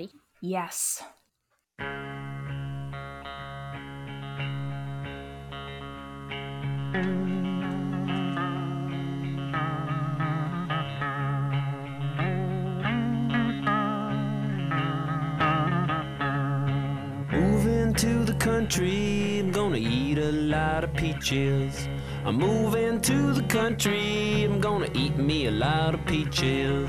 Ready? Yes. Moving to the country, I'm gonna eat a lot of peaches. I'm moving to the country, I'm gonna eat me a lot of peaches.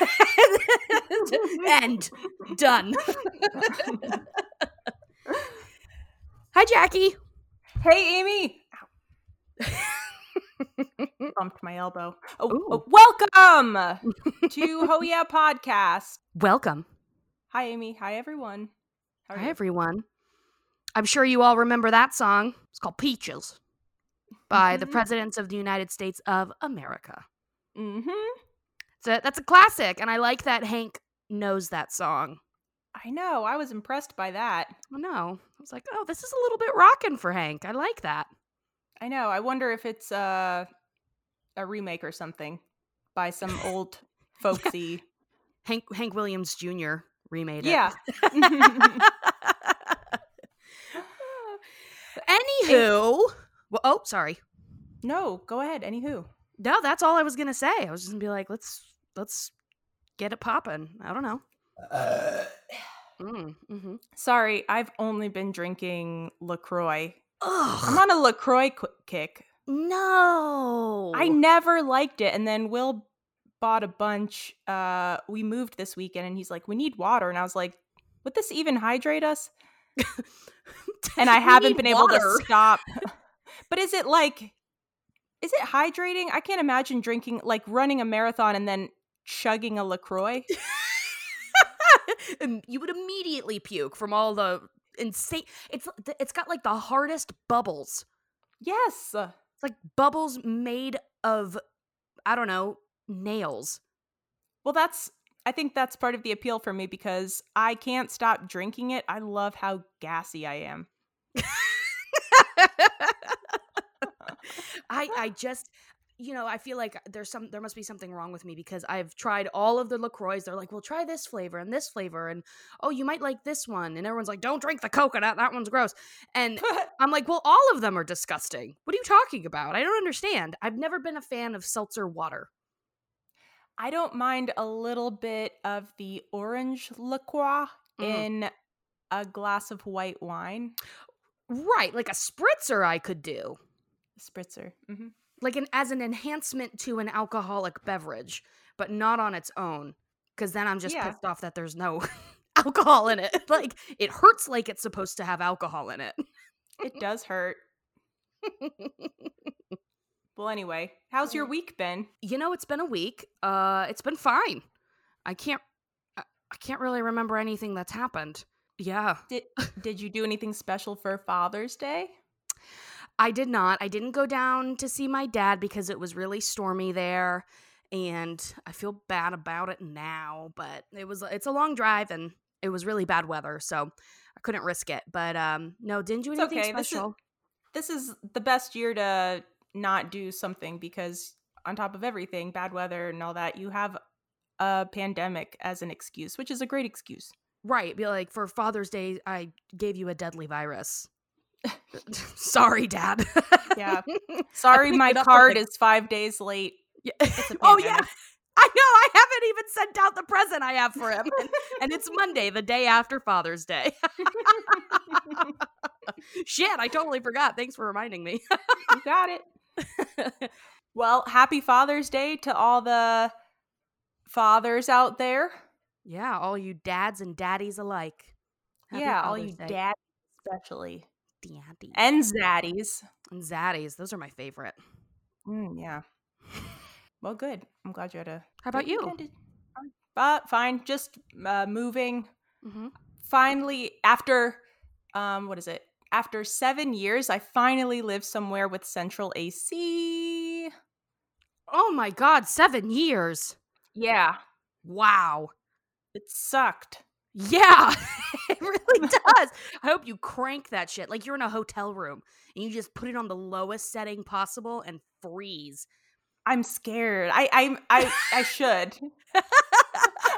End. Done. Hi, Jackie. Hey, Amy. Bumped my elbow. Oh, oh, welcome to Ho Yeah Podcast. Welcome. Hi, Amy. Hi, everyone. Hi, you? everyone. I'm sure you all remember that song. It's called Peaches by the Mhm. Presidents of the United States of America. Mm-hmm. It's a, that's a classic, and I like that Hank knows that song. I know. I was impressed by that. Oh, no. I was like, oh, this is a little bit rockin' for Hank. I like that. I know. I wonder if it's uh, a remake or something by some old folksy. Hank Hank Williams Jr. remade it. yeah. Anywho, well, oh, sorry. no, go ahead. Anywho. No, that's all I was gonna say. I was just gonna be like, let's let's get it popping. I don't know. Mm, hmm Sorry, I've only been drinking LaCroix. I'm on a LaCroix qu- kick. no. I never liked it. And then Will bought a bunch. Uh, we moved this weekend and he's like, we need water. And I was like, would this even hydrate us? And I haven't need been able to stop. but is it like, is it hydrating? I can't imagine drinking, like running a marathon and then chugging a LaCroix. you would immediately puke from all the insane. It's it's got like the hardest bubbles. yes. It's like bubbles made of I don't know nails. Well, that's, I think that's part of the appeal for me because I can't stop drinking it. I love how gassy I am. I I just you know I feel like there's some there must be something wrong with me because I've tried all of the Lacroix. They're like, well, try this flavor and this flavor, and oh, you might like this one, and everyone's like, don't drink the coconut. That one's gross. And I'm like, well, all of them are disgusting. What are you talking about? I don't understand. I've never been a fan of seltzer water. I don't mind a little bit of the orange liqueur Mhm. in a glass of white wine. Right, like a spritzer I could do. Spritzer. hmm Like an as an enhancement to an alcoholic beverage, but not on its own. Cause then I'm just Yeah. pissed off that there's no alcohol in it. Like it hurts like it's supposed to have alcohol in it. It does hurt. Well, anyway, how's your week been? you know, it's been a week. Uh it's been fine. I can't I I can't really remember anything that's happened. Yeah. Did Did you do anything special for Father's Day? I did not. I didn't go down to see my dad because it was really stormy there and I feel bad about it now, but it was it's a long drive and it was really bad weather, so I couldn't risk it. But um no, didn't do anything okay. This is- special. This is the best year to not do something because, on top of everything, bad weather and all that, you have a pandemic as an excuse, which is a great excuse. Right, be like for Father's Day I gave you a deadly virus. Sorry, Dad. Yeah. Sorry, my card like- is five days late. Yeah. Oh yeah. I know. I haven't even sent out the present I have for him, and, and it's Monday, the day after Father's Day. Shit, I totally forgot. Thanks for reminding me. you got it. Well, happy Father's Day to all the fathers out there. yeah, all you dads and daddies alike. Happy yeah, all you dads especially. Daddies And zaddies. and zaddies. Those are my favorite. Mm, yeah. Well, good. I'm glad you had a. How about you? But fine. Just uh, moving. Mm-hmm. Finally, after um, what is it? After seven years, I finally live somewhere with central AC. Oh my god, seven years. Yeah, Wow. it sucked. Yeah, it really does. I hope you crank that shit like you're in a hotel room and you just put it on the lowest setting possible and freeze. I'm scared. I I I, I should.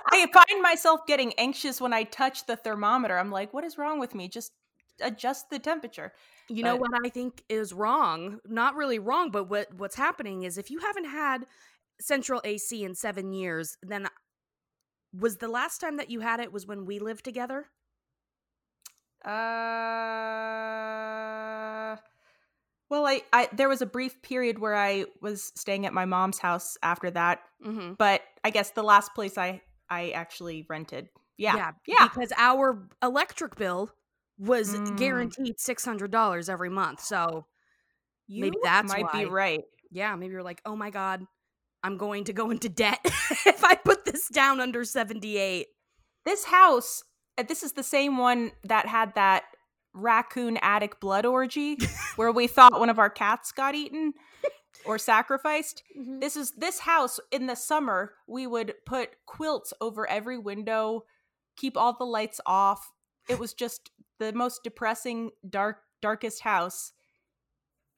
I find myself getting anxious when I touch the thermometer. I'm like, what is wrong with me? Just adjust the temperature. You know what I think is wrong? Not really wrong, but what what's happening is if you haven't had central AC in 7 years, then was the last time that you had it was when we lived together? Uh well, I, I there was a brief period where I was staying at my mom's house after that, Mhm. but I guess the last place I I actually rented. Yeah. yeah, Yeah. because our electric bill was Mm. guaranteed $600 every month. So, You Maybe that's might be right. yeah, maybe you're like, "Oh my god, I'm going to go into debt if I put this down under 78." This house, Uh, this is the same one that had that raccoon attic blood orgy where we thought one of our cats got eaten or sacrificed. Mm-hmm. This is this house in the summer, we would put quilts over every window, keep all the lights off. It was just the most depressing dark darkest house.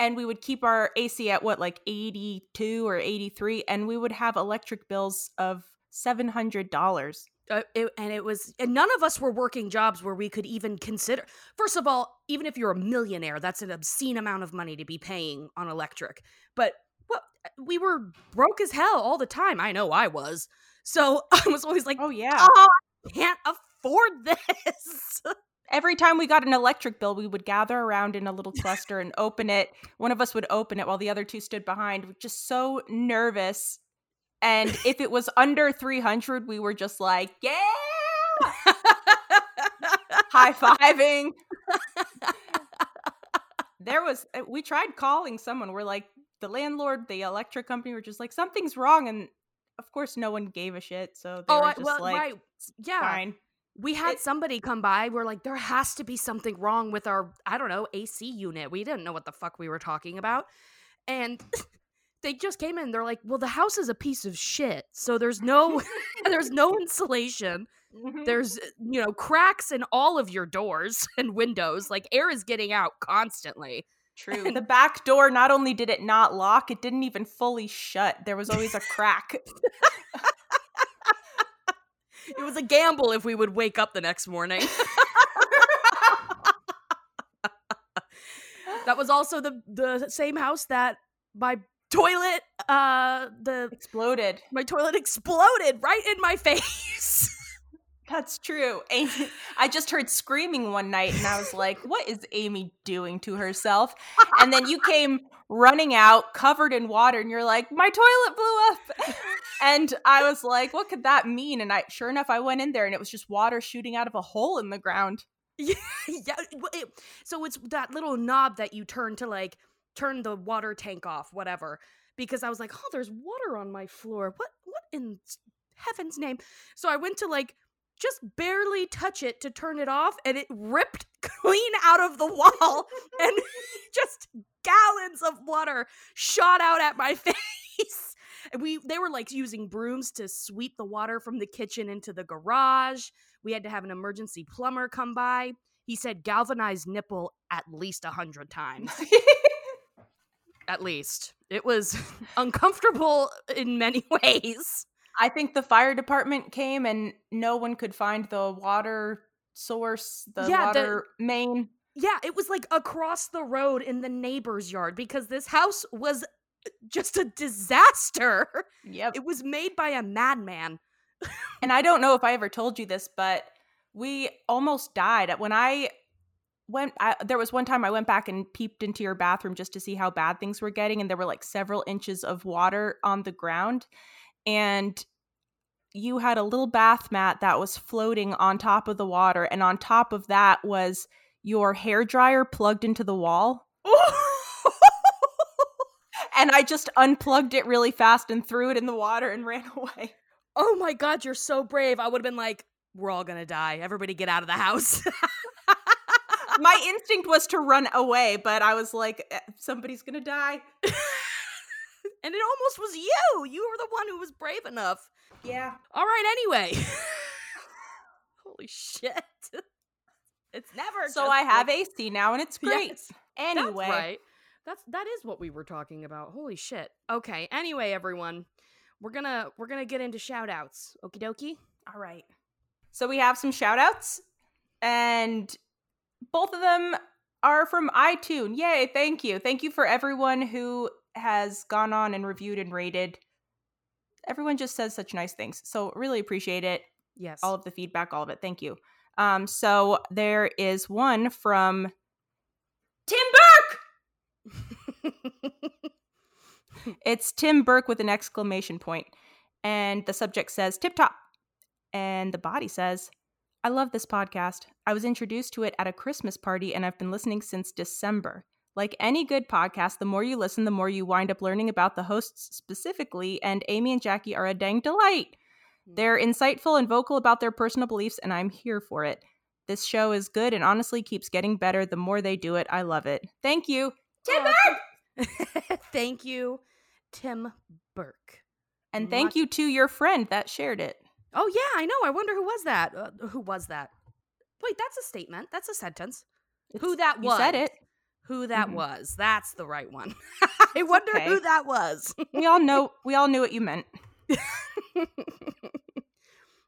And we would keep our AC at what like 82 or 83 and we would have electric bills of $700. Uh, it, and it was and none of us were working jobs where we could even consider first of all even if you're a millionaire that's an obscene amount of money to be paying on electric but well we were broke as hell all the time i know i was so i was always like Oh yeah. oh i can't afford this Every time we got an electric bill, we would gather around in a little cluster and open it. One of us would open it while the other two stood behind, just so nervous. And if it was under 300, we were just like, yeah, high fiving. there was, uh, we tried calling someone. We're like, the landlord, the electric company were just like, something's wrong. And of course, no one gave a shit. So they oh were just well like, right yeah fine. we had It- somebody come by we're like there has to be something wrong with our i don't know ac unit we didn't know what the fuck we were talking about and they just came in they're like well the house is a piece of shit so there's no there's no insulation Mhm. there's you know cracks in all of your doors and windows like air is getting out constantly True. The back door, not only did it not lock, it didn't even fully shut. There was always a crack. it was a gamble if we would wake up the next morning that was also the the same house that my toilet uh the Exploded. my toilet exploded right in my face That's true. Amy, I just heard screaming one night and I was like, what is Amy doing to herself? And then you came running out covered in water and you're like, my toilet blew up. And I was like, what could that mean? And I sure enough, I went in there and it was just water shooting out of a hole in the ground. yeah it- so it's that little knob that you turn to like turn the water tank off whatever because i was like oh there's water on my floor. What what in heaven's name? So i went to like just barely touch it to turn it off and it ripped clean out of the wall and just gallons of water shot out at my face. And we they were like using brooms to sweep the water from the kitchen into the garage. We had to have an emergency plumber come by. He said galvanized nipple at least a hundred times at least it was uncomfortable in many ways I think the fire department came and no one could find the water source, the Yeah, the- water main. Yeah, it was like across the road in the neighbor's yard because this house was uh, just a disaster. Yep. It was made by a madman. and I don't know if I ever told you this, but we almost died when I went. I, there was one time I went back and peeped into your bathroom just to see how bad things were getting, and there were like several inches of water on the ground, and you had a little bath mat that was floating on top of the water, and on top of that was your hair dryer plugged into the wall. and I just unplugged it really fast and threw it in the water and ran away. oh my god, you're so brave. I would have been like, we're all gonna die. Everybody get out of the house. My instinct was to run away, but I was like, "Eh, somebody's gonna die. and it almost was you. You were the one who was brave enough. Yeah. All right, anyway. Holy shit. It's never So I have like- AC now, and it's great. Yes, Anyway, That's right. That's that is what we were talking about. Holy shit. Okay, anyway, everyone. We're gonna we're gonna get into shout outs. Okie dokie. all right. So we have some shout outs, and both of them are from iTunes. Yay, thank you. Thank you for everyone who has gone on and reviewed and rated. Everyone just says such nice things. So really appreciate it. Yes. all of the feedback, all of it. Thank you. Um, so there is one from Tim Burke. It's Tim Burke with an exclamation point, and the subject says "tip top," and the body says, "I love this podcast. I was introduced to it at a Christmas party, and I've been listening since December." Like any good podcast, the more you listen, the more you wind up learning about the hosts specifically, and Amy and Jackie are a dang delight. They're mm. insightful and vocal about their personal beliefs, and I'm here for it. This show is good and honestly keeps getting better the more they do it. I love it. Thank you, Tim Burke! Thank you, Tim Burke. And thank you to your friend that shared it. Oh yeah, I know. I wonder who was that. Uh, who was that? Wait, that's a statement. That's a sentence. who It's- that you was? said it. Who that Mhm. was? That's the right one. I wonder okay. who that was. We all know. We all knew what you meant.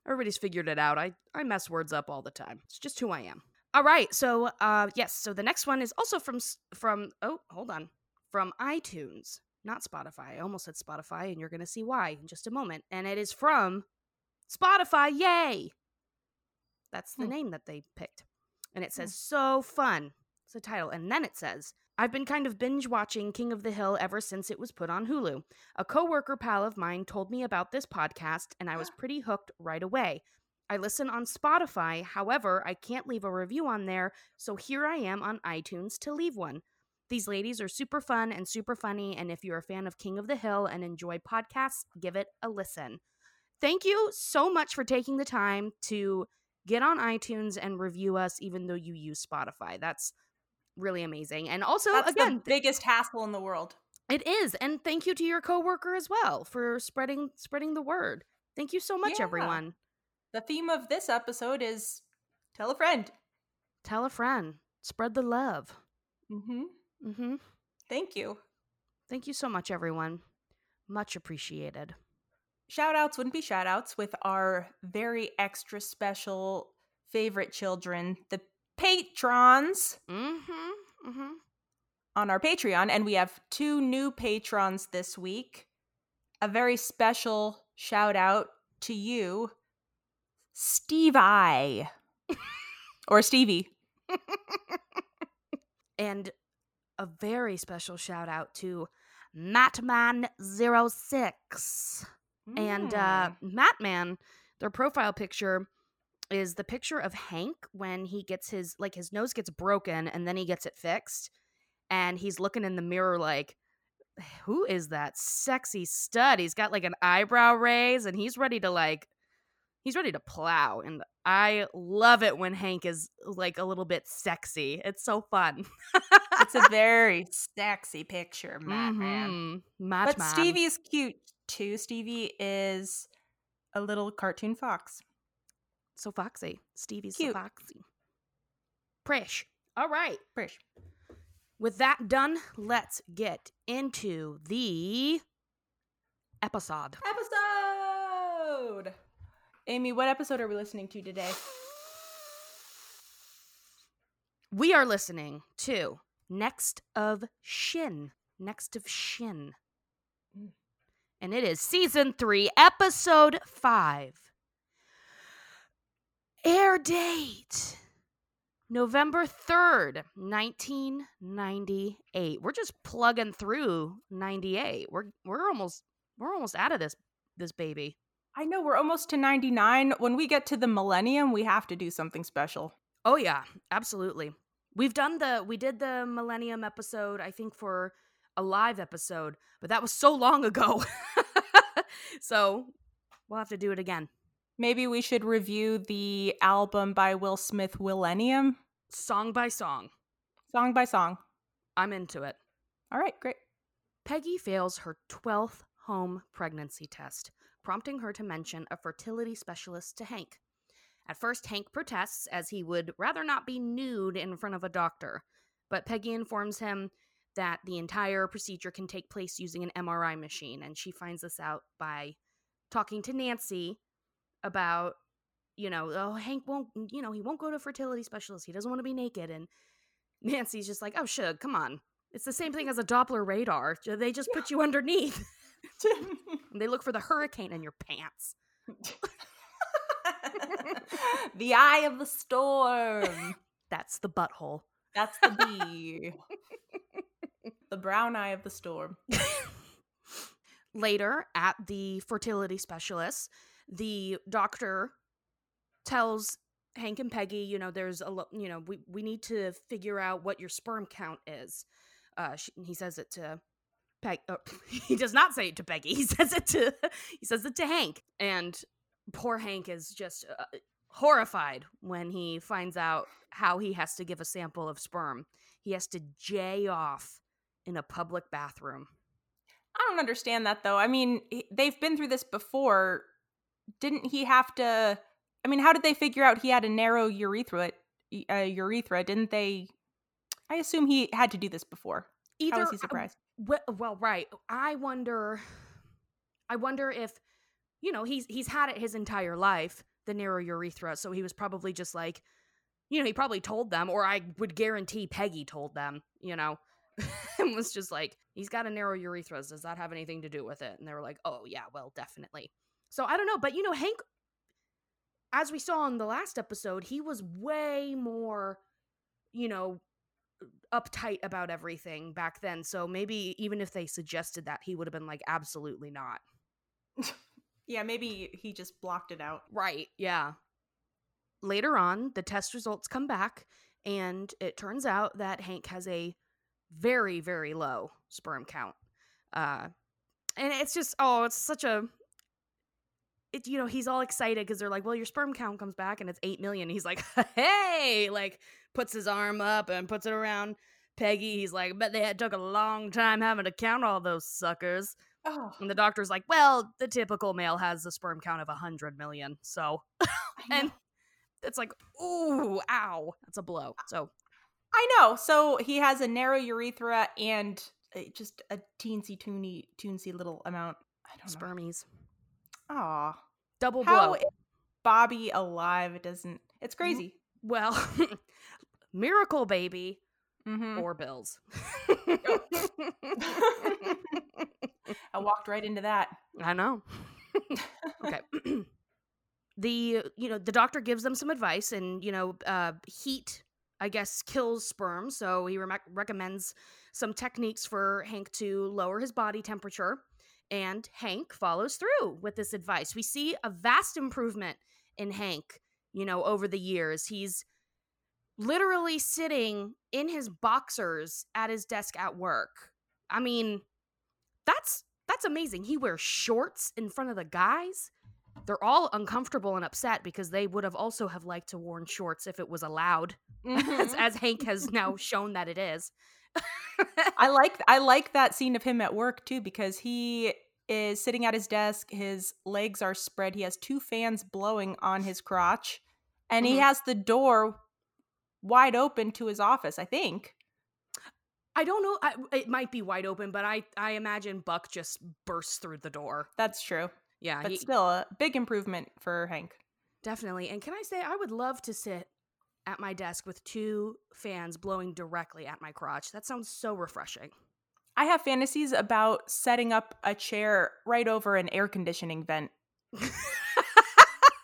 Everybody's figured it out. I I mess words up all the time. It's just who I am. All right. So, uh yes, so the next one is also from from oh, hold on. From iTunes, not Spotify. I almost said Spotify and you're going to see why in just a moment. And it is from Spotify. Yay. That's the Hmm. name that they picked. And it says so fun. It's the title. And then it says I've been kind of binge watching King of the Hill ever since it was put on Hulu. A coworker pal of mine told me about this podcast, and I was pretty hooked right away. I listen on Spotify, however, I can't leave a review on there, so here I am on iTunes to leave one. These ladies are super fun and super funny, and if you're a fan of King of the Hill and enjoy podcasts, give it a listen. Thank you so much for taking the time to get on iTunes and review us, even though you use Spotify. That's really amazing. And also, That's again, the biggest hassle in the world. it is, and thank you to your coworker as well for spreading spreading the word. Thank you so much, Yeah. everyone. The theme of this episode is tell a friend. Tell a friend. Spread the love. Mm-hmm. Mm-hmm. Thank you. Thank you so much, everyone. Much appreciated. Shout outs wouldn't be shout outs with our very extra special favorite children, the patrons Mm-hmm. Mm-hmm. on our Patreon. And we have two new patrons this week. A very special shout out to you, Steve I. or Stevie. And a very special shout out to Matman06. And uh Mm. Matman, their profile picture is the picture of Hank when he gets his like his nose gets broken and then he gets it fixed. And he's looking in the mirror like who is that sexy stud? He's got like an eyebrow raise and he's ready to like he's ready to plow and I love it when Hank is like a little bit sexy. It's so fun. it's a very sexy picture, Matt man. Mhm. But Matman. Stevie's cute too. Stevie is a little cartoon fox. so foxy. Stevie's Cute. so foxy. Prish. All right. Prish. With that done, let's get into the episode. Episode! Amy, what episode are we listening to today? We are listening to Next of Shin. Next of Shin. Mm. And it is season three, episode five. Air date November 3rd, 1998. We're just plugging through 98. We're we're almost we're almost out of this this baby. I know we're almost to 99. When we get to the millennium, we have to do something special. Oh yeah, absolutely. We've done the we did the Millennium episode, I think for a live episode, but that was so long ago. so we'll have to do it again. Maybe we should review the album by Will Smith, Millennium, Song by song. song by song. I'm into it. All right, great. Peggy fails her 12th home pregnancy test, prompting her to mention a fertility specialist to Hank. At first, Hank protests as he would rather not be nude in front of a doctor, but Peggy informs him that the entire procedure can take place using an MRI machine, and she finds this out by talking to Nancy about, you know, oh, Hank won't, you know, he won't go to a fertility specialist. He doesn't want to be naked. And Nancy's just like, oh, Shug, come on. It's the same thing as a Doppler radar. They just put you underneath. and they look for the hurricane in your pants. the eye of the storm. That's the butthole. That's the bee. The brown eye of the storm. Later, at the fertility specialist, the doctor tells Hank and Peggy, you know, there's a, lo- you know, we, we need to figure out what your sperm count is. Uh, she, he says it to Peg. Oh, he does not say it to Peggy. He says it to he says it to Hank, and poor Hank is just uh, horrified when he finds out how he has to give a sample of sperm. He has to jay off in a public bathroom. I don't understand that though. I mean, they've been through this before. Didn't he have to? I mean, how did they figure out he had a narrow urethra? Uh, urethra? Didn't they? I assume he had to do this before. Either How was he surprised? Well, well, right. I wonder. I wonder if, you know, he's he's had it his entire life, the narrow urethra. So he was probably just like, you know, he probably told them, or I would guarantee Peggy told them, you know, and was just like, he's got a narrow urethra. Does that have anything to do with it? And they were like, oh yeah, well, definitely. So I don't know, but you know, Hank, as we saw in the last episode, he was way more, you know, uptight about everything back then. So maybe even if they suggested that, he would have been like, absolutely not. Yeah, maybe he just blocked it out. Right. Yeah. Later on, the test results come back, and it turns out that Hank has a very, very low sperm count. Uh, and it's just, oh, it's such a. It, you know, he's all excited because they're like, well, your sperm count comes back and it's 8 million. He's like, hey, like, puts his arm up and puts it around Peggy. He's like, bet they had took a long time having to count all those suckers. Oh, And the doctor's like, well, the typical male has a sperm count of a 100 million. So, and it's like, ooh, ow, that's a blow. So, I know. So he has a narrow urethra and just a teensy toony toonsy little amount. I don't know. spermies. Aw. Double blow. is Bobby alive? It doesn't. It's crazy. well, miracle baby Mm-hmm. or bills. I walked right into that. I know. okay. the you know the doctor gives them some advice, and you know uh, heat I guess kills sperm, so he rem- recommends some techniques for Hank to lower his body temperature, and Hank follows through with this advice. We see a vast improvement in Hank, you know, over the years. He's literally sitting in his boxers at his desk at work. I mean, that's that's amazing. He wears shorts in front of the guys. They're all uncomfortable and upset because they would have also have liked to worn shorts if it was allowed, as, Mhm. as Hank has now shown that it is. I like I like that scene of him at work too because he is sitting at his desk. His legs are spread. He has two fans blowing on his crotch, and he Mhm. has the door wide open to his office. I think. I don't know. I, it might be wide open, but I I imagine Buck just bursts through the door. That's true, Yeah, but he, still a big improvement for Hank. definitely. And can I say, I would love to sit at my desk with two fans blowing directly at my crotch. That sounds so refreshing. I have fantasies about setting up a chair right over an air conditioning vent.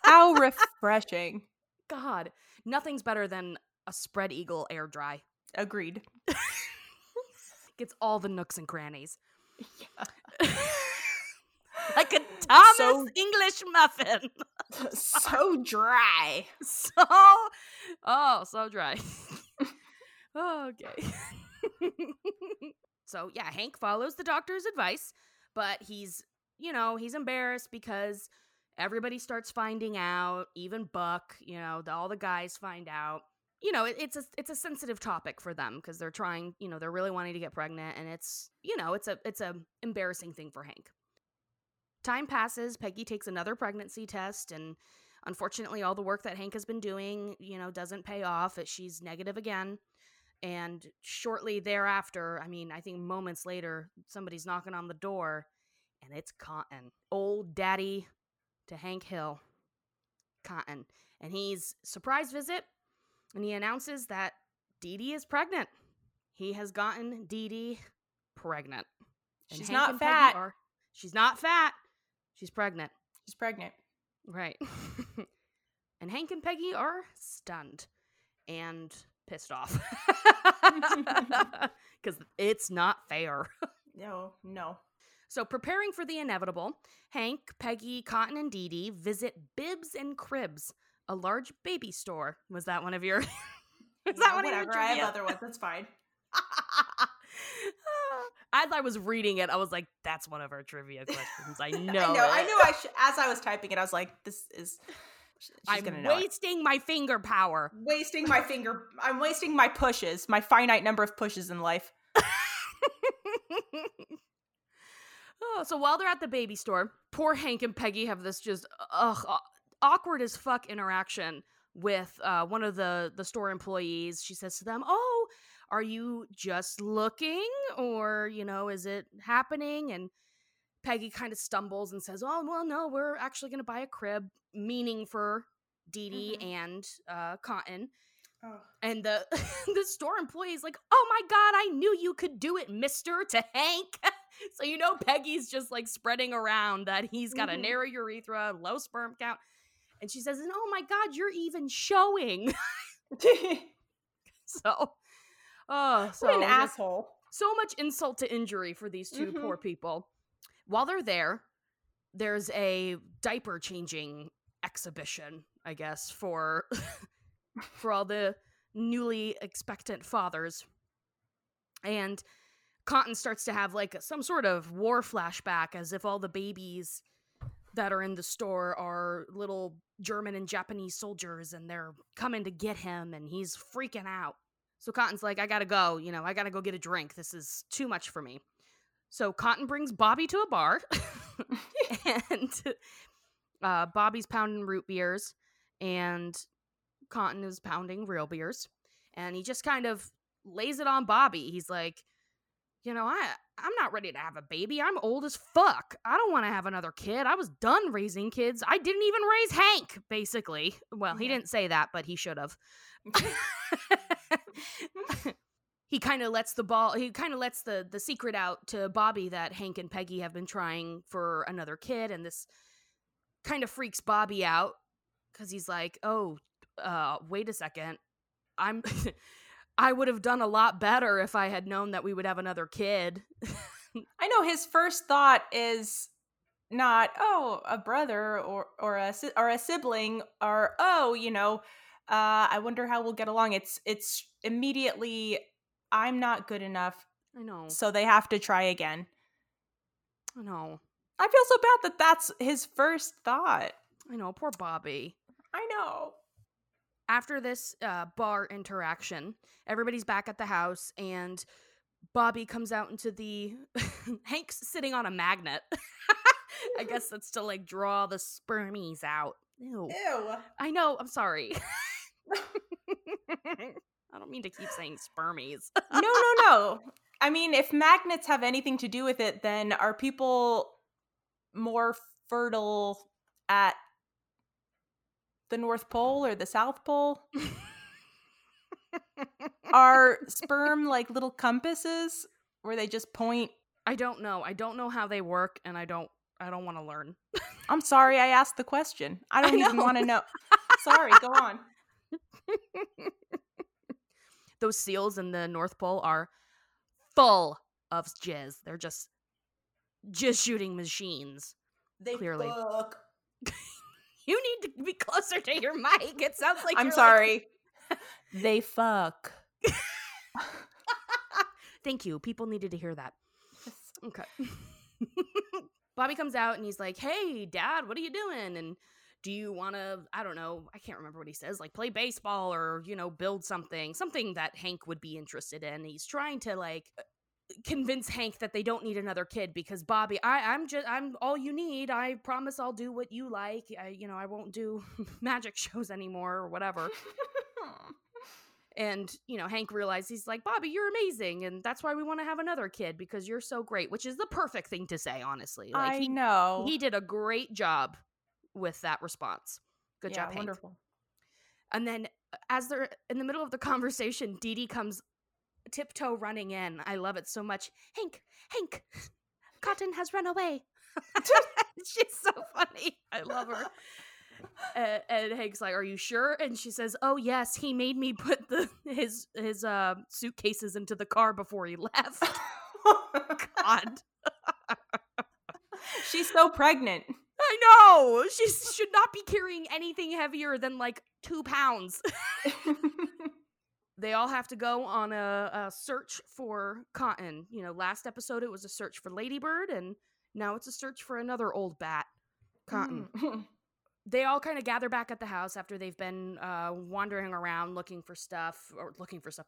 How refreshing. God, nothing's better than a spread eagle air dry. Agreed. Gets all the nooks and crannies. like a Thomas So- English muffin. so dry. so oh so dry oh, okay so yeah hank follows the doctor's advice but he's you know he's embarrassed because everybody starts finding out even buck you know the, all the guys find out you know it, it's a it's a sensitive topic for them because they're trying you know they're really wanting to get pregnant and it's you know it's a it's a embarrassing thing for hank time passes peggy takes another pregnancy test and unfortunately all the work that hank has been doing you know doesn't pay off It- she's negative again. And shortly thereafter i mean i think moments later somebody's knocking on the door and it's cotton old daddy to hank hill cotton. And he's surprise visit and he announces that Didi is pregnant. He has gotten Didi pregnant. And She's Hank not fat. are- she's not fat she's pregnant She's pregnant. Right. and Hank and Peggy are stunned and pissed off. Because it's not fair. No, no. So, preparing for the inevitable, Hank, Peggy, Cotton, and Didi visit Bibs and Cribs, a large baby store. Was that one of your. That Yeah, one of your whatever. I have other ones. That's fine. As I was reading it, I was like, that's one of our trivia questions. I know. I know. I it. knew. I sh- as I was typing it, I was like, "This is." She's I'm gonna know it. wasting my finger power. wasting my finger. I'm wasting my pushes. My finite number of pushes in life. oh, so while they're at the baby store, poor Hank and Peggy have this just ugh, awkward as fuck interaction with uh, one of the the store employees. She says to them, "Oh, are you just looking, or you know, is it happening?" And Peggy kind of stumbles and says, "Oh, well, no, we're actually going to buy a crib, meaning for Didi Mhm. and uh, Cotton." Oh. And the the store employee is like, "Oh my god, I knew you could do it, Mister." To Hank, so you know Peggy's just like spreading around that he's got a Mhm. narrow urethra, low sperm count, and she says, "And oh my god, you're even showing." so, oh, so what an asshole. so much insult to injury for these 2 Mhm. poor people. While they're there, there's a diaper changing exhibition, I guess, for for all the newly expectant fathers. And Cotton starts to have like some sort of war flashback as if all the babies that are in the store are little German and Japanese soldiers and they're coming to get him and he's freaking out. So Cotton's like, I gotta go, you know, I gotta go get a drink. This is too much for me. So Cotton brings Bobby to a bar and uh, Bobby's pounding root beers and Cotton is pounding real beers. And he just kind of lays it on Bobby. He's like, you know, I I'm not ready to have a baby. I'm old as fuck. I don't want to have another kid. I was done raising kids. I didn't even raise Hank, basically. Well, he Yeah. didn't say that, but he should have. he kind of lets the ball he kind of lets the the secret out to Bobby that Hank and Peggy have been trying for another kid and this kind of freaks Bobby out cuz he's like, "Oh, uh wait a second. I'm I would have done a lot better if I had known that we would have another kid." I know his first thought is not oh a brother or or a or a sibling or oh you know uh I wonder how we'll get along. It's it's immediately I'm not good enough, I know. so they have to try again. I know. I feel so bad that that's his first thought. I know, poor Bobby. I know. after this uh, bar interaction, everybody's back at the house, and Bobby comes out into the Hank's sitting on a magnet. I guess that's to like draw the spermies out. Ew. Ew. I know. I'm sorry. I don't mean to keep saying spermies. no, no, no. I mean, if magnets have anything to do with it, then are people more fertile at the North Pole or the South Pole? Are sperm like little compasses where they just point? I don't know. I don't know how they work, and I don't. I don't want to learn. I'm sorry I asked the question. I don't even want to know. Sorry, go on. Those seals in the North Pole are full of jizz. They're just just shooting machines. They Clearly. fuck. You need to be closer to your mic. It sounds like I'm you're, like- sorry. they fuck. Thank you. People needed to hear that. Okay. Bobby comes out and he's like, "Hey, Dad, what are you doing? And do you want to? I don't know. I can't remember what he says. Like play baseball or you know build something, something that Hank would be interested in. He's trying to like uh, convince Hank that they don't need another kid because Bobby, I, I'm just I'm all you need. I promise I'll do what you like. I you know I won't do magic shows anymore or whatever." And, you know, Hank realized he's like, Bobby, you're amazing. And that's why we want to have another kid because you're so great, which is the perfect thing to say, honestly. Like, I he, know. he did a great job with that response. Good yeah, job, Hank. wonderful. And then, uh, as they're in the middle of the conversation, Didi comes tiptoe running in. I love it so much. Hank, Hank, Cotton has run away. She's so funny. I love her. Uh, and Hank's like, "Are you sure?" And she says, "Oh yes, he made me put the his his uh, suitcases into the car before he left." God, She's so pregnant. I know she should not be carrying anything heavier than like two pounds. they all have to go on a, a search for Cotton. You know, last episode it was a search for Ladybird, and now it's a search for another old bat, Cotton. Mm. they all kind of gather back at the house after they've been uh, wandering around looking for stuff or looking for stuff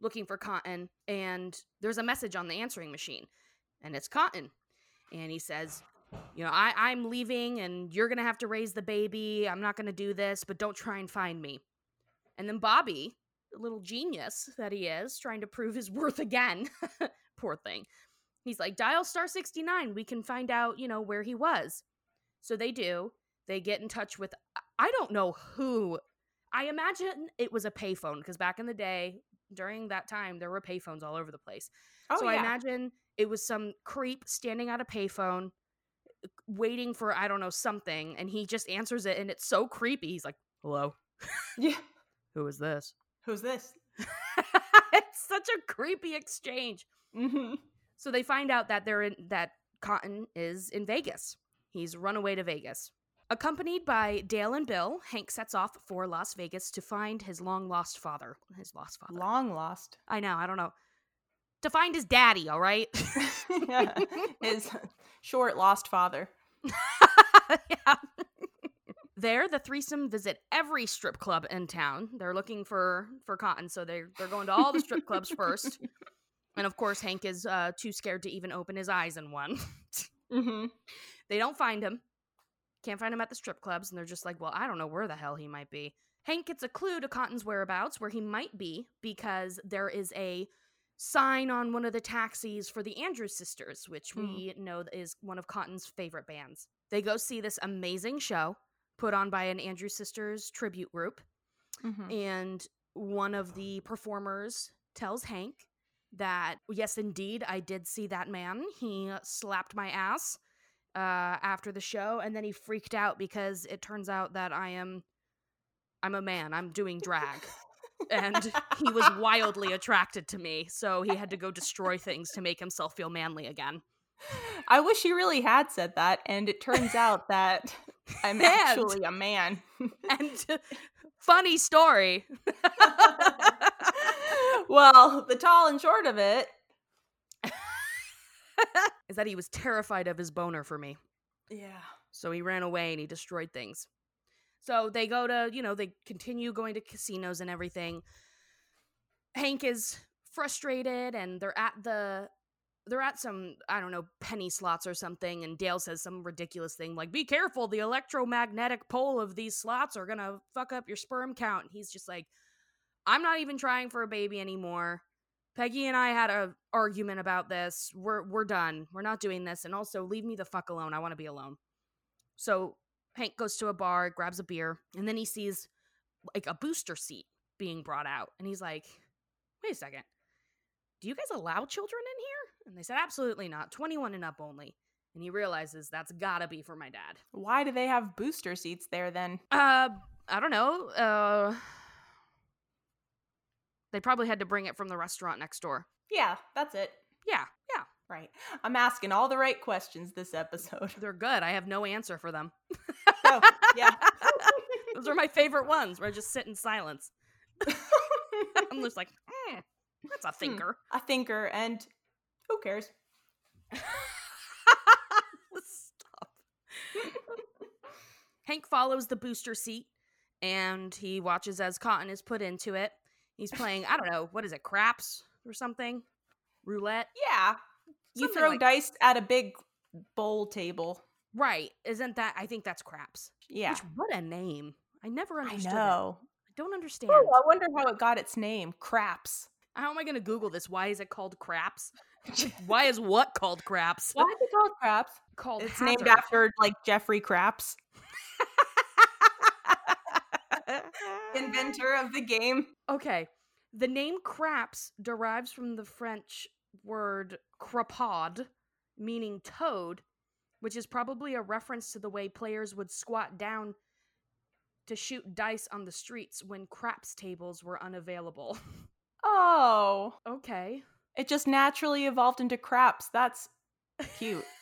looking for cotton and there's a message on the answering machine and it's cotton and he says you know I, i'm leaving and you're gonna have to raise the baby i'm not gonna do this but don't try and find me and then bobby the little genius that he is trying to prove his worth again poor thing he's like dial star 69 we can find out you know where he was so they do they get in touch with I don't know who. I imagine it was a payphone because back in the day, during that time, there were payphones all over the place. Oh, so I imagine it was some creep standing at a payphone, waiting for I don't know something, and he just answers it, and it's so creepy. He's like, "Hello, yeah. who is this?" Who's this? it's such a creepy exchange. hmm So they find out that they're in that Cotton is in Vegas. He's run away to Vegas. Accompanied by Dale and Bill, Hank sets off for Las Vegas to find his long lost father. His lost father. Long lost. I know, I don't know. To find his daddy, all right? yeah. His short lost father. yeah. There, the threesome visit every strip club in town. They're looking for for Cotton, so they're they're going to all the strip clubs first. And of course, Hank is uh, too scared to even open his eyes in one. hmm They don't find him. Can't find him at the strip clubs, and they're just like, well, I don't know where the hell he might be. Hank gets a clue to Cotton's whereabouts, where he might be, because there is a sign on one of the taxis for the Andrews Sisters, which we know is one of Cotton's favorite bands. They go see this amazing show put on by an Andrews Sisters tribute group, hmm and one of the performers tells Hank that yes, indeed, I did see that man. He slapped my ass uh, after the show, and then he freaked out because it turns out that I am I'm a man. I'm doing drag. and he was wildly attracted to me, so he had to go destroy things to make himself feel manly again. I wish he really had said that, and it turns out that I'm And- actually a man. And funny story. well, the tall and short of it. is that he was terrified of his boner for me. Yeah. So he ran away and he destroyed things. So they go to, you know, they continue going to casinos and everything. Hank is frustrated and they're at the they're at some I don't know penny slots or something and Dale says some ridiculous thing like be careful the electromagnetic pole of these slots are going to fuck up your sperm count. And he's just like I'm not even trying for a baby anymore. Peggy and I had a argument about this. We're we're done. We're not doing this and also leave me the fuck alone. I want to be alone. So Hank goes to a bar, grabs a beer, and then he sees like a booster seat being brought out. And he's like, wait a second. Do you guys allow children in here? And they said, absolutely not. 21 and up only. And he realizes that's gotta be for my dad. Why do they have booster seats there then? Uh, I don't know. Uh, they probably had to bring it from the restaurant next door. Yeah, that's it. Yeah, yeah. Right. I'm asking all the right questions this episode. They're good. I have no answer for them. Oh, yeah. Those are my favorite ones where I just sit in silence. I'm just like, hmm, that's a thinker. a thinker, and who cares? Stop. Hank follows the booster seat and he watches as Cotton is put into it. He's playing, I don't know, what is it, craps or something? Roulette? Yeah. You throw like- dice at a big bowl table. Right. Isn't that, I think that's craps. Yeah. Which, what a name. I never I understood it. know. I don't understand. Oh, I wonder how it got its name. Craps. How am I going to Google this? Why is it called craps? Why is what called craps? Why is it called Craps? Called It's named after like Jeffrey Craps, inventor of the game. Okay. The name craps derives from the French word crapaude, meaning toad, which is probably a reference to the way players would squat down to shoot dice on the streets when craps tables were unavailable. Oh, okay. it just naturally evolved into Craps. That's cute.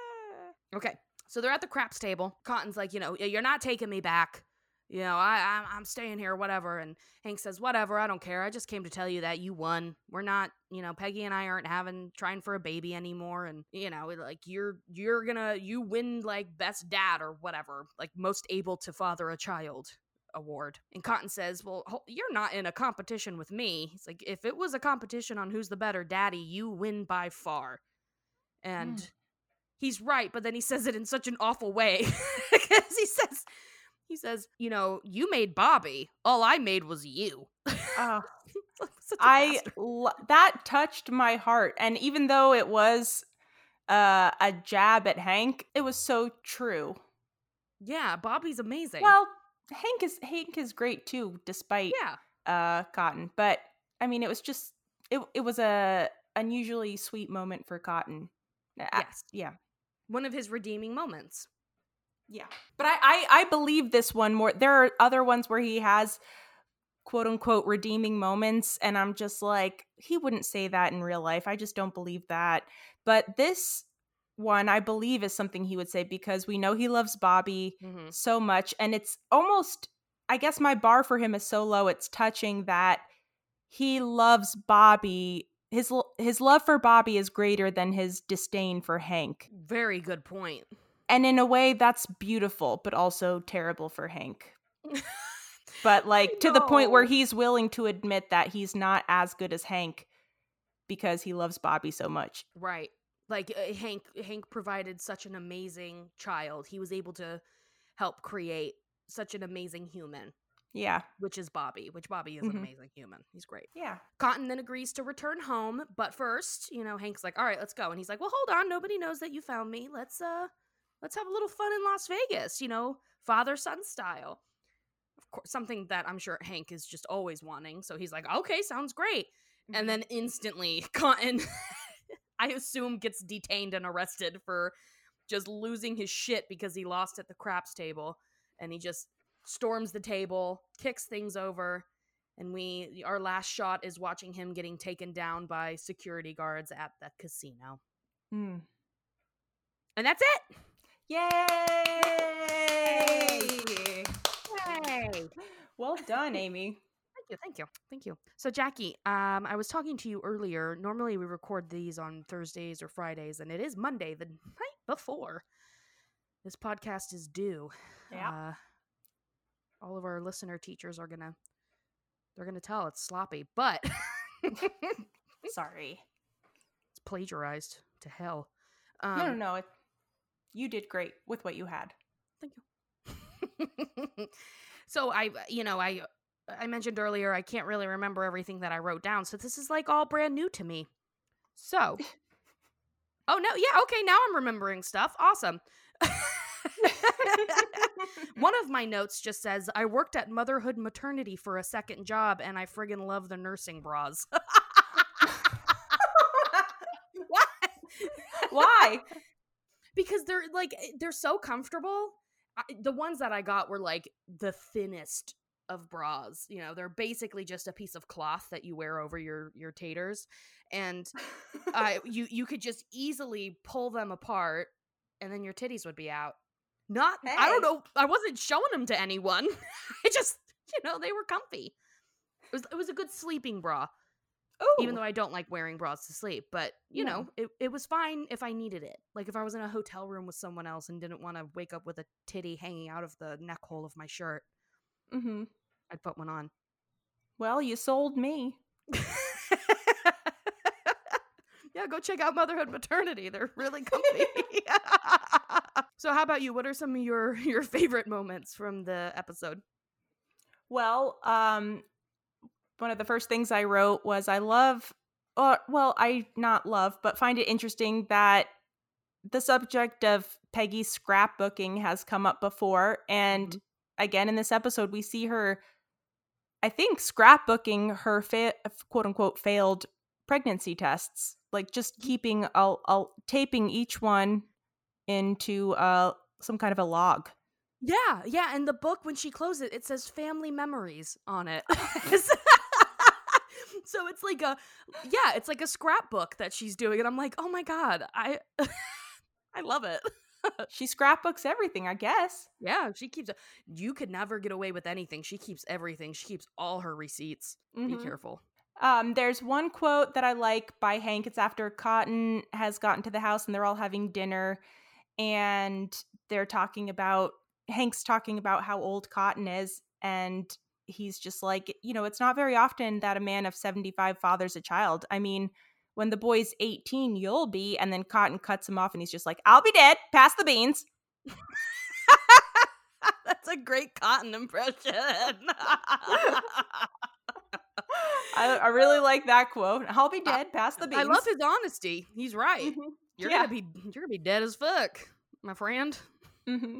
okay. So they're at the craps table. Cotton's like, you know, you're not taking me back. You know, I, I'm, I'm staying here, whatever. And Hank says, whatever, I don't care. I just came to tell you that you won. We're not, you know, Peggy and I aren't having trying for a baby anymore. And you know, like you're you're gonna you win like best dad or whatever, like most able to father a child award. And Cotton says, well, you're not in a competition with me. He's like, if it was a competition on who's the better daddy, you win by far. And Mm. he's right, but then he says it in such an awful way because he says he says, you know, you made Bobby. All I made was you. Oh, I lo- that touched my heart, and even though it was uh, a jab at Hank, it was so true. yeah, Bobby's amazing. Well, Hank is Hank is great too, despite yeah, uh, Cotton. But I mean, it was just it it was a unusually sweet moment for Cotton. Yes, yeah, one of his redeeming moments. Yeah. But I, I I believe this one more. There are other ones where he has quote unquote redeeming moments, and I'm just like he wouldn't say that in real life. I just don't believe that. But this one, I believe, is something he would say because we know he loves Bobby Mhm. so much and it's almost i guess my bar for him is so low it's touching that he loves bobby his his love for bobby is greater than his disdain for hank Very good point. And in a way that's beautiful but also terrible for hank but like to the point where he's willing to admit that he's not as good as hank because he loves bobby so much Right. Like uh, Hank Hank provided such an amazing child. He was able to help create such an amazing human, yeah which is Bobby, which Bobby is an Mhm. amazing human. He's great. yeah Cotton then agrees to return home, but first, you know, Hank's like, "All right, let's go." And he's like, "Well, hold on. Nobody knows that you found me. Let's uh let's have a little fun in Las Vegas, you know, father-son style." Of course, something that I'm sure Hank is just always wanting. So he's like, "Okay, sounds great." and then instantly Cotton, I assume, gets detained and arrested for just losing his shit because he lost at the craps table, and he just storms the table, kicks things over, and we our last shot is watching him getting taken down by security guards at the casino, Mm. and that's it. Yay Yay! well done amy Thank you, thank you, thank you. So, Jackie, um, I was talking to you earlier. Normally, we record these on Thursdays or Fridays, and it is Monday, the night before this podcast is due. Yeah. Uh, all of our listener teachers are gonna, they're gonna tell it's sloppy, but sorry, it's plagiarized to hell. Um, no, no, no. It, you did great with what you had. Thank you. so I, you know, I, I mentioned earlier I can't really remember everything that I wrote down, so this is like all brand new to me. So, oh no, yeah, okay, now I'm remembering stuff. Awesome. One of my notes just says, I worked at motherhood maternity for a second job and I friggin' love the nursing bras. what? Why? Because they're like, eh, they're so comfortable. I, the ones that I got were like the thinnest of bras. You know, they're basically just a piece of cloth that you wear over your your taters, and uh, you you could just easily pull them apart, and then your titties would be out. Not, I don't know. I wasn't showing them to anyone. I just, you know, they were comfy. It was it was a good sleeping bra, Oh, even though I don't like wearing bras to sleep. But you No. know, it it was fine if I needed it. Like if I was in a hotel room with someone else and didn't want to wake up with a titty hanging out of the neck hole of my shirt, mm-hmm. I'd put one on. well, you sold me. yeah, go check out Motherhood Maternity. They're really comfy. so how about you? What are some of your your favorite moments from the episode? Well, um, one of the first things I wrote was I love, or well, I not love, but find it interesting that the subject of Peggy's scrapbooking has come up before, and Mhm. again in this episode we see her, I think, scrapbooking her fa- quote unquote failed pregnancy tests, like just keeping a, a taping each one into uh some kind of a log. Yeah, yeah, and the book when she closes it, it says family memories on it. so it's like a yeah, it's like a scrapbook that she's doing and I'm like, "Oh my god, I I love it." She scrapbooks everything, I guess. Yeah, she keeps you could never get away with anything. She keeps everything. She keeps all her receipts. Be Mhm. careful. Um, there's one quote that I like by Hank. It's after Cotton has gotten to the house and they're all having dinner, and they're talking about Hank's talking about how old Cotton is, and he's just like, you know, it's not very often that a man of 75 fathers a child. I mean, when the boy's 18, you'll be, and then Cotton cuts him off, and he's just like, I'll be dead. Pass the beans. That's a great cotton impression. I, I really like that quote. I'll be dead. Pass the beans. I love his honesty. He's right. Mhm. You're Yeah. gonna be you're gonna be dead as fuck, my friend. hmm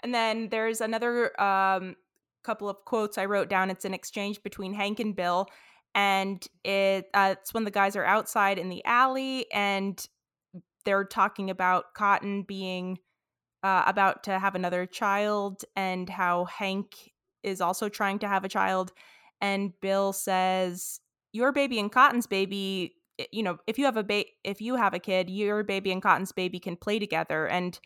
And then there's another um, couple of quotes I wrote down. It's an exchange between Hank and Bill, and it uh, it's when the guys are outside in the alley and they're talking about Cotton being uh, about to have another child and how Hank is also trying to have a child. And Bill says, "Your baby and Cotton's baby." You know, if you have a ba- if you have a kid, your baby and Cotton's baby can play together. And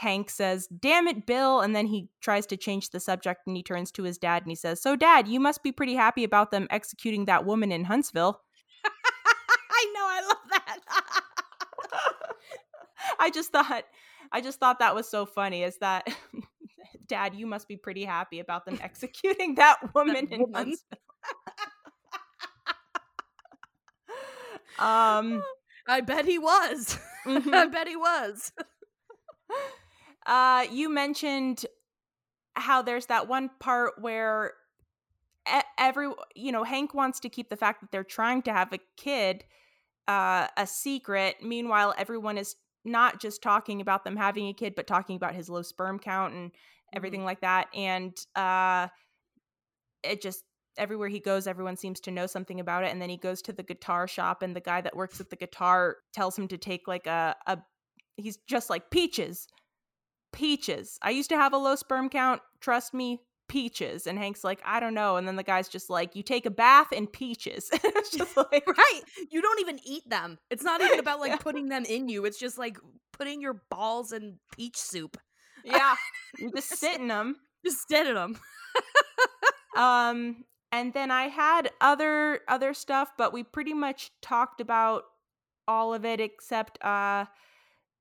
Hank says, Damn it, Bill. And then he tries to change the subject and he turns to his dad and he says, So, dad, you must be pretty happy about them executing that woman in Huntsville. I know, I love that. I just thought. I just thought that was so funny. Is that, Dad? You must be pretty happy about them executing that woman in woman. Huntsville. um, I bet he was. I mhm. bet he was. Uh, you mentioned how there's that one part where every you know Hank wants to keep the fact that they're trying to have a kid uh, a secret. Meanwhile, everyone is not just talking about them having a kid, but talking about his low sperm count and everything like that. And uh, it just everywhere he goes, everyone seems to know something about it. And then he goes to the guitar shop, and the guy that works at the guitar tells him to take like a a. He's just like peaches, peaches. I used to have a low sperm count. Trust me, peaches. And Hank's like, I don't know. And then the guy's just like, you take a bath and peaches. it's just like, right. You don't even eat them. It's not even about like Yeah. putting them in you. It's just like putting your balls in peach soup. yeah, You're just sitting them. Just sitting them. Um, and then I had other other stuff, but we pretty much talked about all of it except uh,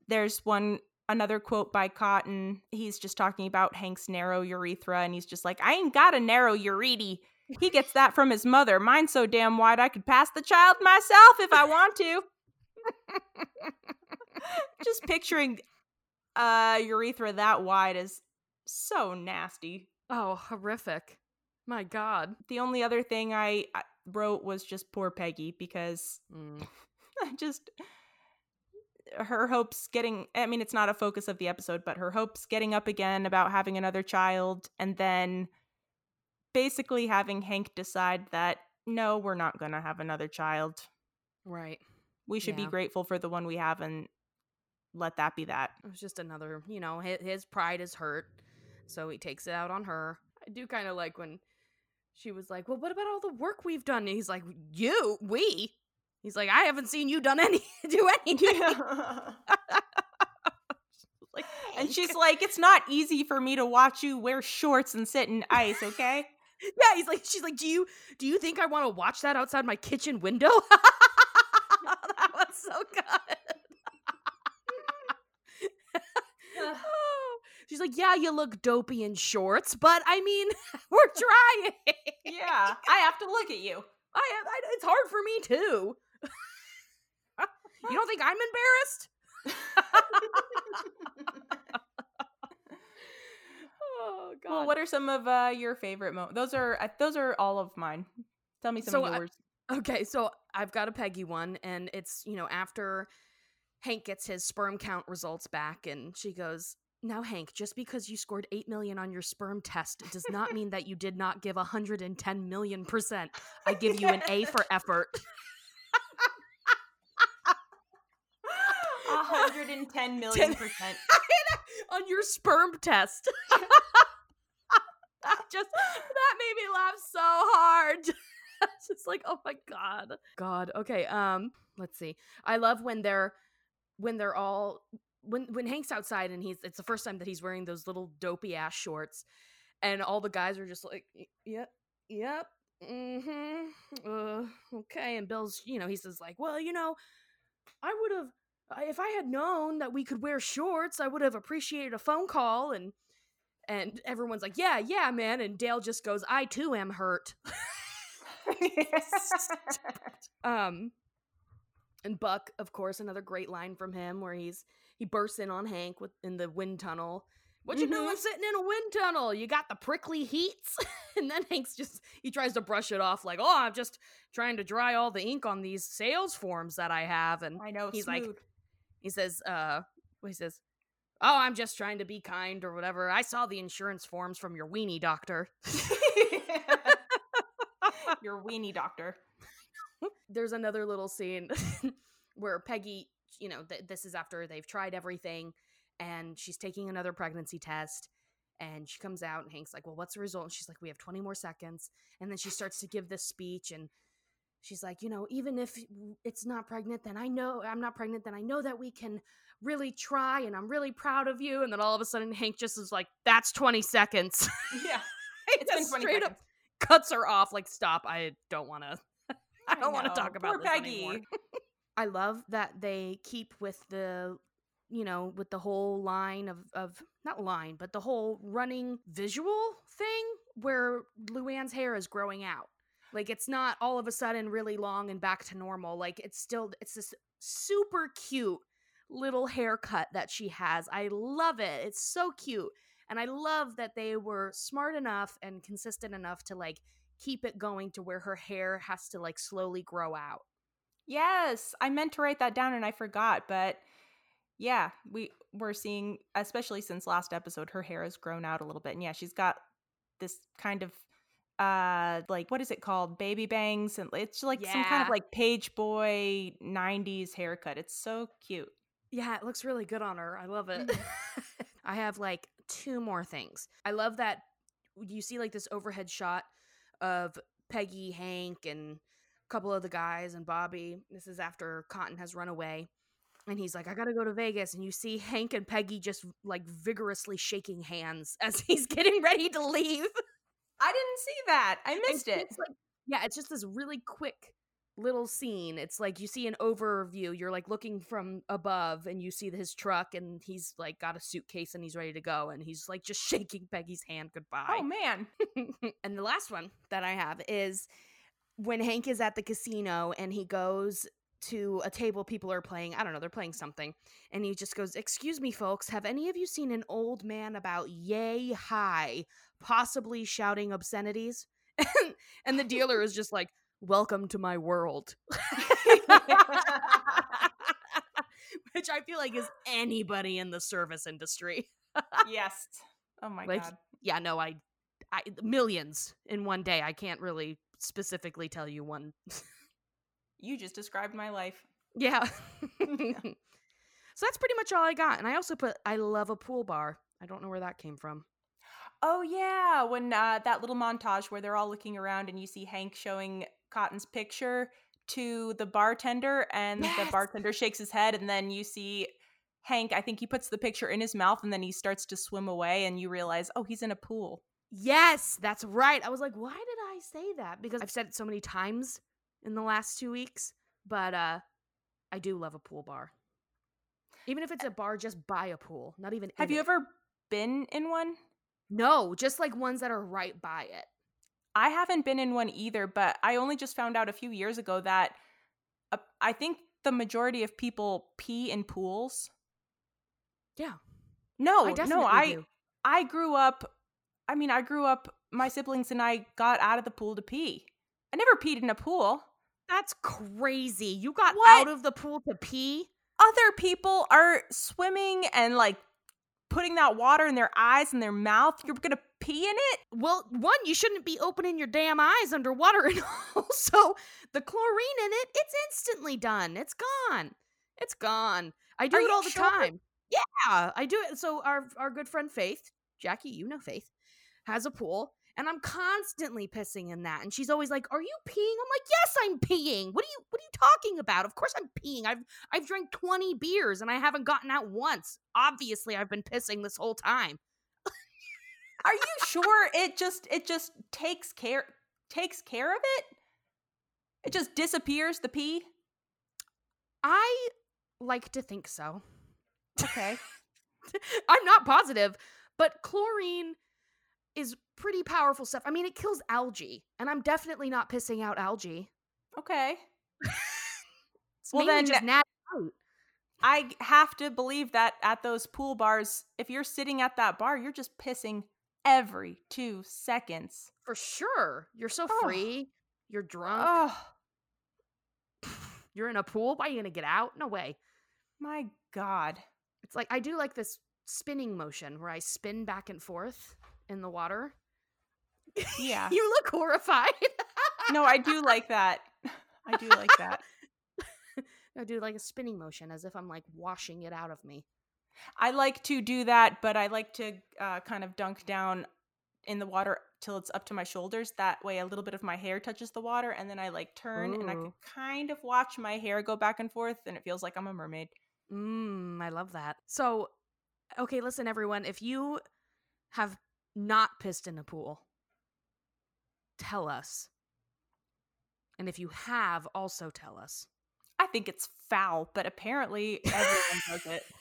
there's one another quote by Cotton. He's just talking about Hank's narrow urethra, and he's just like, "I ain't got a narrow ureti. He gets that from his mother. Mine's so damn wide I could pass the child myself if I want to." just picturing uh urethra that wide is so nasty. Oh, horrific. My God. The only other thing I, I wrote was just poor Peggy because Mm. I just her hopes getting I mean it's not a focus of the episode, but her hopes getting up again about having another child and then basically having Hank decide that no, we're not going to have another child. Right. We should Yeah. be grateful for the one we have and let that be that. It was just another, you know, his, his pride is hurt, so he takes it out on her. I do kind of like when she was like, "Well, what about all the work we've done?" And he's like, "You, we." He's like, "I haven't seen you done any do anything." like, and she's like, it's not easy for me to watch you wear shorts and sit in ice, okay? "Yeah." He's like, "She's like, do you do you think I want to watch that outside my kitchen window?" that was so good. She's like, yeah, you look dopey in shorts, but I mean, we're trying. yeah, I have to look at you. I, I, it's hard for me too. You don't think I'm embarrassed? oh God. Well, what are some of uh, your favorite moments? Those are uh, those are all of mine. Tell me some So, of I- yours. Okay, so I've got a Peggy one, and it's, you know, after Hank gets his sperm count results back, and she goes, Now, Hank, just because you scored 8 million on your sperm test does not mean that you did not give 110 million percent. I give you an A for effort. 110 million percent. on your sperm test. that just that made me laugh so hard. It's just like, oh my god. God. Okay. Um, let's see. I love when they're when they're all when when Hank's outside and he's it's the first time that he's wearing those little dopey ass shorts and all the guys are just like, yep, yep. Mm-hmm. Uh, okay. And Bill's, you know, he says like, well, you know, I would have if I had known that we could wear shorts, I would have appreciated a phone call and and everyone's like, "Yeah, yeah, man." And Dale just goes, "I too am hurt." um and Buck, of course, another great line from him where he's he bursts in on Hank with in the wind tunnel. What you doing Mhm. sitting in a wind tunnel? You got the prickly heats? and then Hank's just he tries to brush it off like, "Oh, I'm just trying to dry all the ink on these sales forms that I have." And I know. He's like, he says, uh, he says, oh, I'm just trying to be kind or whatever. I saw the insurance forms from your weenie doctor. your weenie doctor. There's another little scene where Peggy, you know, th- this is after they've tried everything and she's taking another pregnancy test. And she comes out, and Hank's like, Well, what's the result? And she's like, We have 20 more seconds. And then she starts to give this speech, and she's like, You know, even if it's not pregnant, then I know I'm not pregnant, then I know that we can really try, and I'm really proud of you. And then all of a sudden, Hank just is like, That's 20 seconds. Yeah. It's been 20 straight seconds. up cuts her off, like, Stop. I don't want to. I don't want to talk about Poor this Peggy. anymore. I love that they keep with the you know with the whole line of of not line but the whole running visual thing where Luann's hair is growing out. Like it's not all of a sudden really long and back to normal. Like it's still it's this super cute little haircut that she has. I love it. It's so cute. And I love that they were smart enough and consistent enough to like keep it going to where her hair has to like slowly grow out. Yes, I meant to write that down and I forgot, but yeah, we we're seeing especially since last episode her hair has grown out a little bit. And yeah, she's got this kind of uh like what is it called? Baby bangs and it's like some kind of like page boy 90s haircut. It's so cute. Yeah, it looks really good on her. I love it. I have like two more things. I love that you see like this overhead shot of Peggy, Hank, and a couple of the guys and Bobby. This is after Cotton has run away. And he's like, I gotta go to Vegas. And you see Hank and Peggy just like vigorously shaking hands as he's getting ready to leave. I didn't see that. I And missed it. It's like, yeah, it's just this really quick little scene. It's like you see an overview. You're like looking from above and you see his truck and he's like got a suitcase and he's ready to go and he's like just shaking Peggy's hand oh, goodbye. Oh man. and the last one that I have is when Hank is at the casino and he goes to a table people are playing i don't know they're playing something and he just goes excuse me folks have any of you seen an old man about yay high possibly shouting obscenities and the dealer is just like welcome to my world which I feel like is anybody in the service industry. yes. Oh my Like, god. Yeah, no, I, I millions in one day. I can't really specifically tell you one. You just described my life. yeah. so that's pretty much all I got. And I also put I love a pool bar. I don't know where that came from. Oh yeah, when uh, that little montage where they're all looking around and you see Hank showing Cotton's picture to the bartender, and Yes. the bartender shakes his head, and then you see Hank. I think he puts the picture in his mouth, and then he starts to swim away, and you realize, oh, he's in a pool. Yes, that's right. I was like, why did I say that? Because I've said it so many times in the last two weeks. But uh I do love a pool bar. Even if it's a bar just by a pool, not even. Have you it. ever been in one? No, just like ones that are right by it. I haven't been in one either, but I only just found out a few years ago that uh, I think the majority of people pee in pools. Yeah, No, I no, I do. I grew up. I mean, I grew up. My siblings and I got out of the pool to pee. I never peed in a pool. That's crazy. You got What? out of the pool to pee? Other people are swimming and like putting that water in their eyes and their mouth. You're gonna pee in it? Well, one, you shouldn't be opening your damn eyes underwater, and also the chlorine in it, it's instantly done. It's gone. It's gone. I do Are it all the sure? time. Yeah, I do it. So our our good friend Faith, Jackie, you know Faith, has a pool, and I'm constantly pissing in that. And she's always like, "Are you peeing?" I'm like, "Yes, I'm peeing. What are you What are you talking about? Of course I'm peeing. I've I've drank 20 beers and I haven't gotten out once. Obviously, I've been pissing this whole time." Are you sure it just it just takes care takes care of it? It just disappears the pee? I like to think so. Okay. I'm not positive, but chlorine is pretty powerful stuff. I mean, it kills algae, and I'm definitely not pissing out algae. okay. Well, then- just nat out. I have to believe that at those pool bars, if you're sitting at that bar, you're just pissing every two seconds. for sure. You're so Oh. free. You're drunk. Oh You're in a pool. Why are you gonna get out? No way. my god. It's like I do like this spinning motion where I spin back and forth in the water. Yeah. you look horrified. No, I do like that. I do like that. I do like a spinning motion as if I'm like washing it out of me. I like to do that, but I like to uh, kind of dunk down in the water till it's up to my shoulders. That way, a little bit of my hair touches the water, and then I like turn and I can kind of watch my hair go back and forth, and it feels like I'm a mermaid. Mmm, I love that. So, okay, listen, everyone. If you have not pissed in a pool, tell us. And if you have, also tell us. I think it's foul, but apparently everyone does it.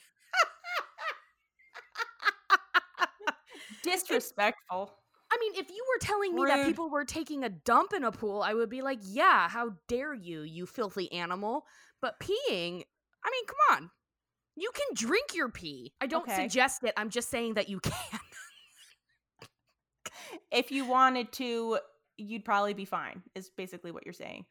Disrespectful. I mean, if you were telling me that people were taking a dump in a pool, I would be like, yeah, how dare you, you filthy animal. But peeing, I mean, come on. You can drink your pee. I don't Okay. suggest it. I'm just saying that you can. If you wanted to, you'd probably be fine. Is basically what you're saying.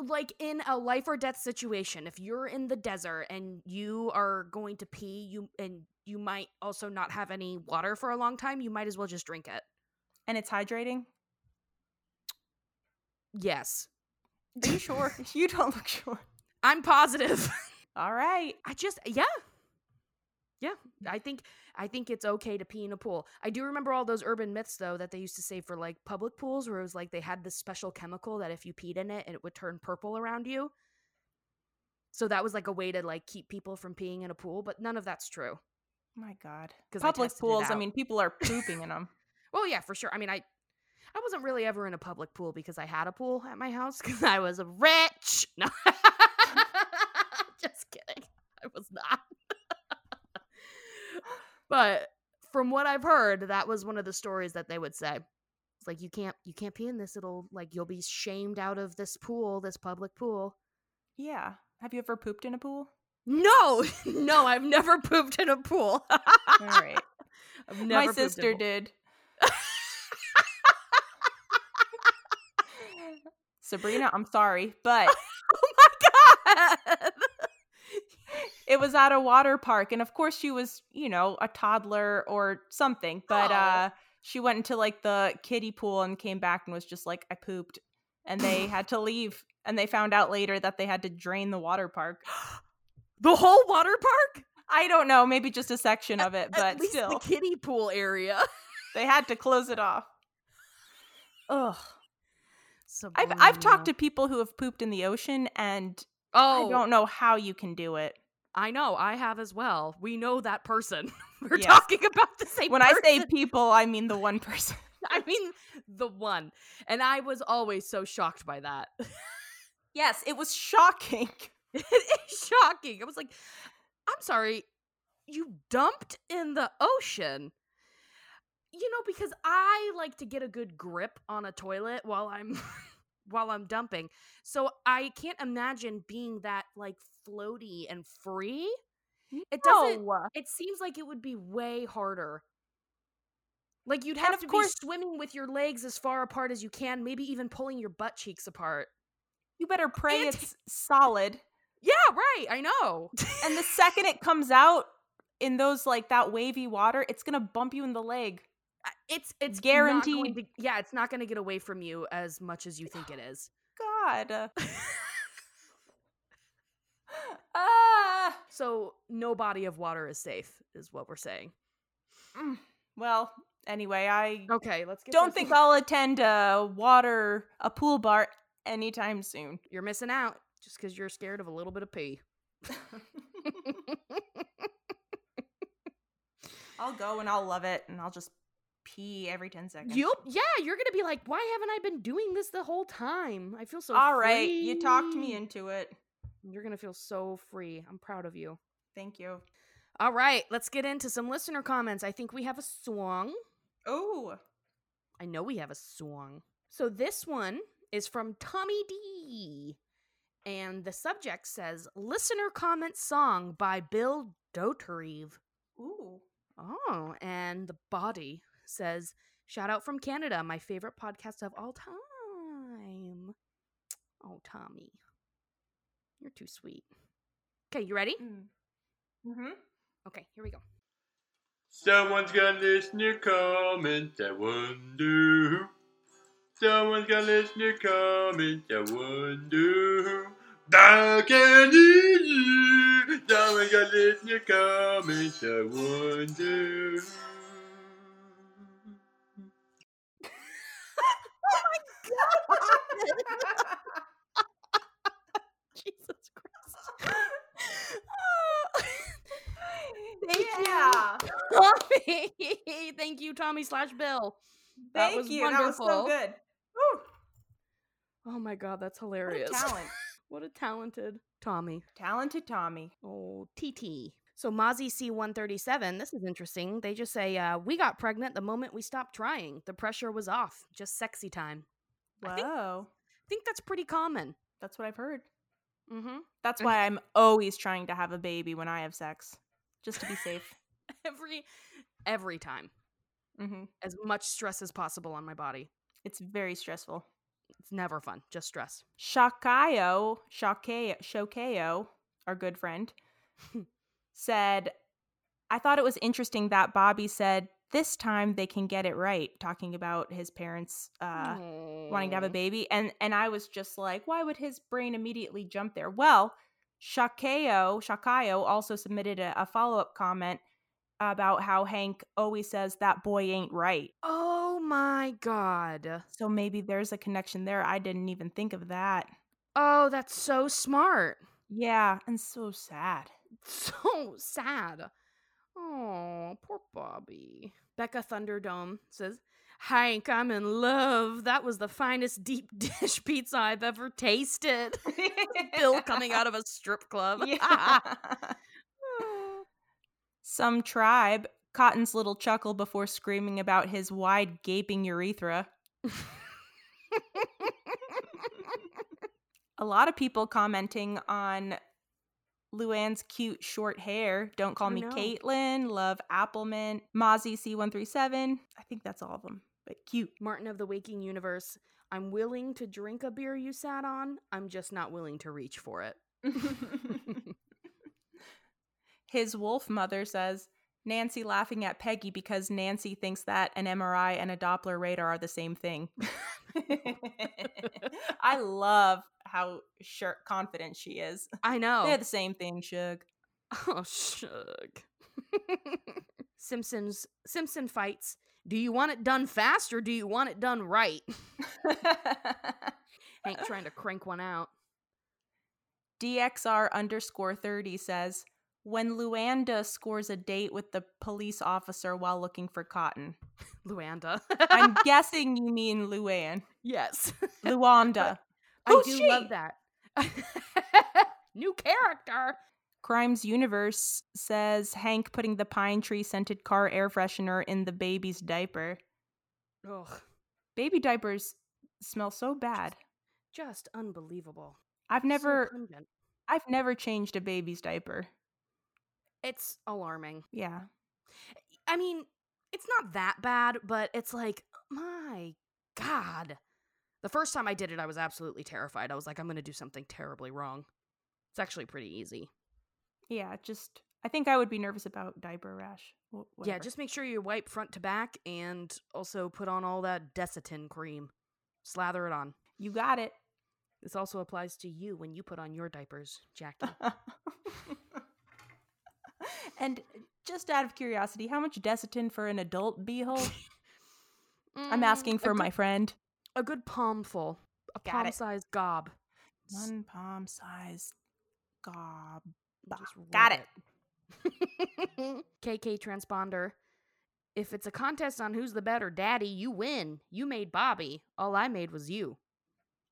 Like, in a life or death situation if you're in the desert and you are going to pee you and you might also not have any water for a long time you might as well just drink it And it's hydrating. yes Are you sure? you don't look sure. i'm positive All right. i just yeah yeah i think i think it's okay to pee in a pool i do remember all those urban myths though that they used to say for like public pools where it was like they had this special chemical that if you peed in it it would turn purple around you so that was like a way to like keep people from peeing in a pool but none of that's true My God. I Public it pools. I mean, people are pooping in them. well, yeah, for sure. I mean, I I wasn't really ever in a public pool because I had a pool at my house because I was rich. No, just kidding. I was not. But from what I've heard, that was one of the stories that they would say. It's like you can't you can't pee in this. It'll like you'll be shamed out of this pool, this public pool. Yeah. Have you ever pooped in a pool? No, no, I've never pooped in a pool. All right. My pooped in a sister did. Sabrina, I'm sorry, but Oh my god! It was at a water park and of course she was you know a toddler or something but Oh. uh she went into like the kiddie pool and came back and was just like i pooped and they had to leave and they found out later that they had to drain the water park. The whole water park? i don't know maybe just a section of it At but still the kiddie pool area. they had to close it off. Ugh. So I've, I've talked to people who have pooped in the ocean and Oh, i don't know how you can do it I know. I have as well. We know that person. We're Yes. talking about the same when i say people i mean the one person I mean the one. And I was always so shocked by that. yes it was shocking it is shocking. I was like, I'm sorry, you dumped in the ocean. You know, because I like to get a good grip on a toilet while I'm while I'm dumping. So I can't imagine being that like floaty and free. It doesn't No. it seems like it would be way harder. Like you'd have of to course- be swimming with your legs as far apart as you can, maybe even pulling your butt cheeks apart. You better pray And- it's solid. Yeah, right. I know. And the second it comes out in those like that wavy water, it's gonna bump you in the leg. It's it's Guaranteed. To, yeah, it's not going to get away from you as much as you think it is. God. so no body of water is safe, is what we're saying. Mm. Well, anyway, I Okay, let's get. don't think I'll attend a water a pool bar anytime soon. you're missing out just because you're scared of a little bit of pee. I'll go and I'll love it and I'll just pee every 10 seconds. You'll yeah, you're gonna be like, why haven't I been doing this the whole time? I feel so. All right, you talked me into it. You're gonna feel so free. I'm proud of you. Thank you. All right, let's get into some listener comments. I think we have a song. Oh, I know we have a song. So this one is from Tommy D. And the subject says Listener Comment Song by Bill Dauterive. ooh. Oh, and the body says Shout out from Canada, my favorite podcast of all time. Oh, Tommy. You're too sweet. Okay, you ready? Mm-hmm. Okay, here we go. Someone's got listener comment, I wonder who. Someone's got listener comment, I wonder who. Back and easy. Someone's got listener comment, I wonder who. Jesus Christ. Thank yeah. Tommy. Thank you, Tommy slash Bill. That Thank was you. That was so good. Woo. Oh my god, that's What a hilarious. talent. what a talented Tommy. Talented Tommy. Oh, TT. So Mozzie C137, this is interesting. They just say, uh, we got pregnant the moment we stopped trying. The pressure was off. Just sexy time. I think- Whoa. I think that's pretty common. That's what I've heard. Mm-hmm. That's why I'm always trying to have a baby when I have sex, just to be safe. Every every time. Mm-hmm. As much stress as possible on my body. It's very stressful. It's never fun. Just stress. Shakayo, Shakayo, Shokeo, our good friend, said, I thought it was interesting that Bobby said this time they can get it right, talking about his parents uh, wanting to have a baby. And and I was just like, why would his brain immediately jump there? Well, Shakayo, Shakayo also submitted a, a follow-up comment about how Hank always says that boy ain't right. Oh my god. So maybe there's a connection there. I didn't even think of that. Oh, that's so smart. Yeah, and so sad. So sad. Oh, poor Bobby. Becca Thunderdome says, Hank, I'm in love. That was the finest deep dish pizza I've ever tasted. Bill coming out of a strip club. Yeah. Some tribe, Cotton's little chuckle before screaming about his wide gaping urethra. A lot of people commenting on Luann's cute short hair. Don't call me know. Caitlin. Love Appleman. Mozzie C137. I think that's all of them, but cute. Martin of the Waking Universe. I'm willing to drink a beer you sat on. I'm just not willing to reach for it. His wolf mother says, Nancy laughing at Peggy because Nancy thinks that an MRI and a Doppler radar are the same thing. I love how sure confident she is. I know. They're the same thing, Shug. Oh, shug. Simpsons Simpson fights. Do you want it done fast or do you want it done right? Hank trying to crank one out. DXR underscore 30 says, when Luanda scores a date with the police officer while looking for cotton. Luanda. I'm guessing you mean Luann. yes. Luanda. I oh, do she? love that. New character. Crimes Universe says Hank putting the pine tree scented car air freshener in the baby's diaper. Ugh. Baby diapers smell so bad. Just unbelievable. I've never pungent. I've never changed a baby's diaper. It's alarming. Yeah. I mean, it's not that bad, but it's like, my God. The first time I did it, I was absolutely terrified. I was like, I'm going to do something terribly wrong. It's actually pretty easy. Yeah, just I think I would be nervous about diaper rash. Wh- Yeah, just make sure you wipe front to back and also put on all that Desitin cream. Slather it on. you got it. This also applies to you when you put on your diapers, Jackie. and just out of curiosity, how much Desitin for an adult beehole? I'm Mm, asking a for my friend. a good palmful, a palm-sized gob. One palm sized gob. Just Got rub it. KK transponder. If it's a contest on who's the better daddy, you win. You made Bobby. All I made was you.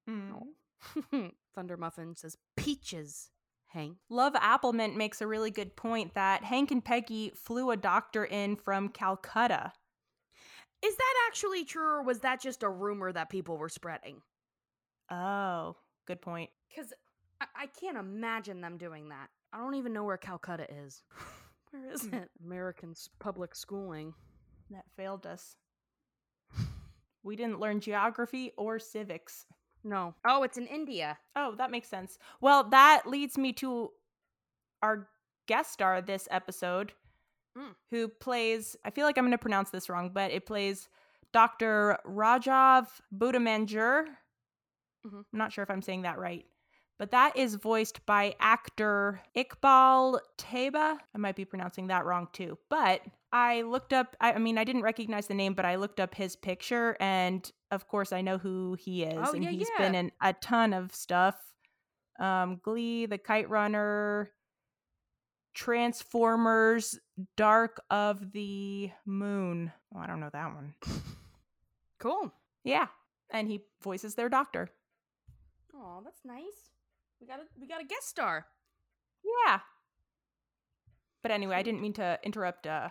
Mm. Thunder Muffin says peaches. Hank. Love Applemint makes a really good point that Hank and Peggy flew a doctor in from Calcutta. Is that actually true, or was that just a rumor that people were spreading? Oh, good point. Because I-, I can't imagine them doing that. I don't even know where Calcutta is. Where is Hmm. it? American public schooling. That failed us. We didn't learn geography or civics. No. Oh, it's in India. Oh, that makes sense. Well, that leads me to our guest star this episode, Mm. who plays, I feel like I'm going to pronounce this wrong, but it plays Dr. Rajav Budamanjur. Mhm. I'm not sure if I'm saying that right. But that is voiced by actor Iqbal Theba. I might be pronouncing that wrong too. But I looked up, I, I mean, I didn't recognize the name, but I looked up his picture, and of course, I know who he is. Oh, and yeah, he's yeah. been in a ton of stuff um, Glee, The Kite Runner, Transformers, Dark of the Moon. Oh, I don't know that one. Cool. Yeah. And he voices their doctor. Oh, that's nice. We got a we got a guest star. Yeah. But anyway, I didn't mean to interrupt uh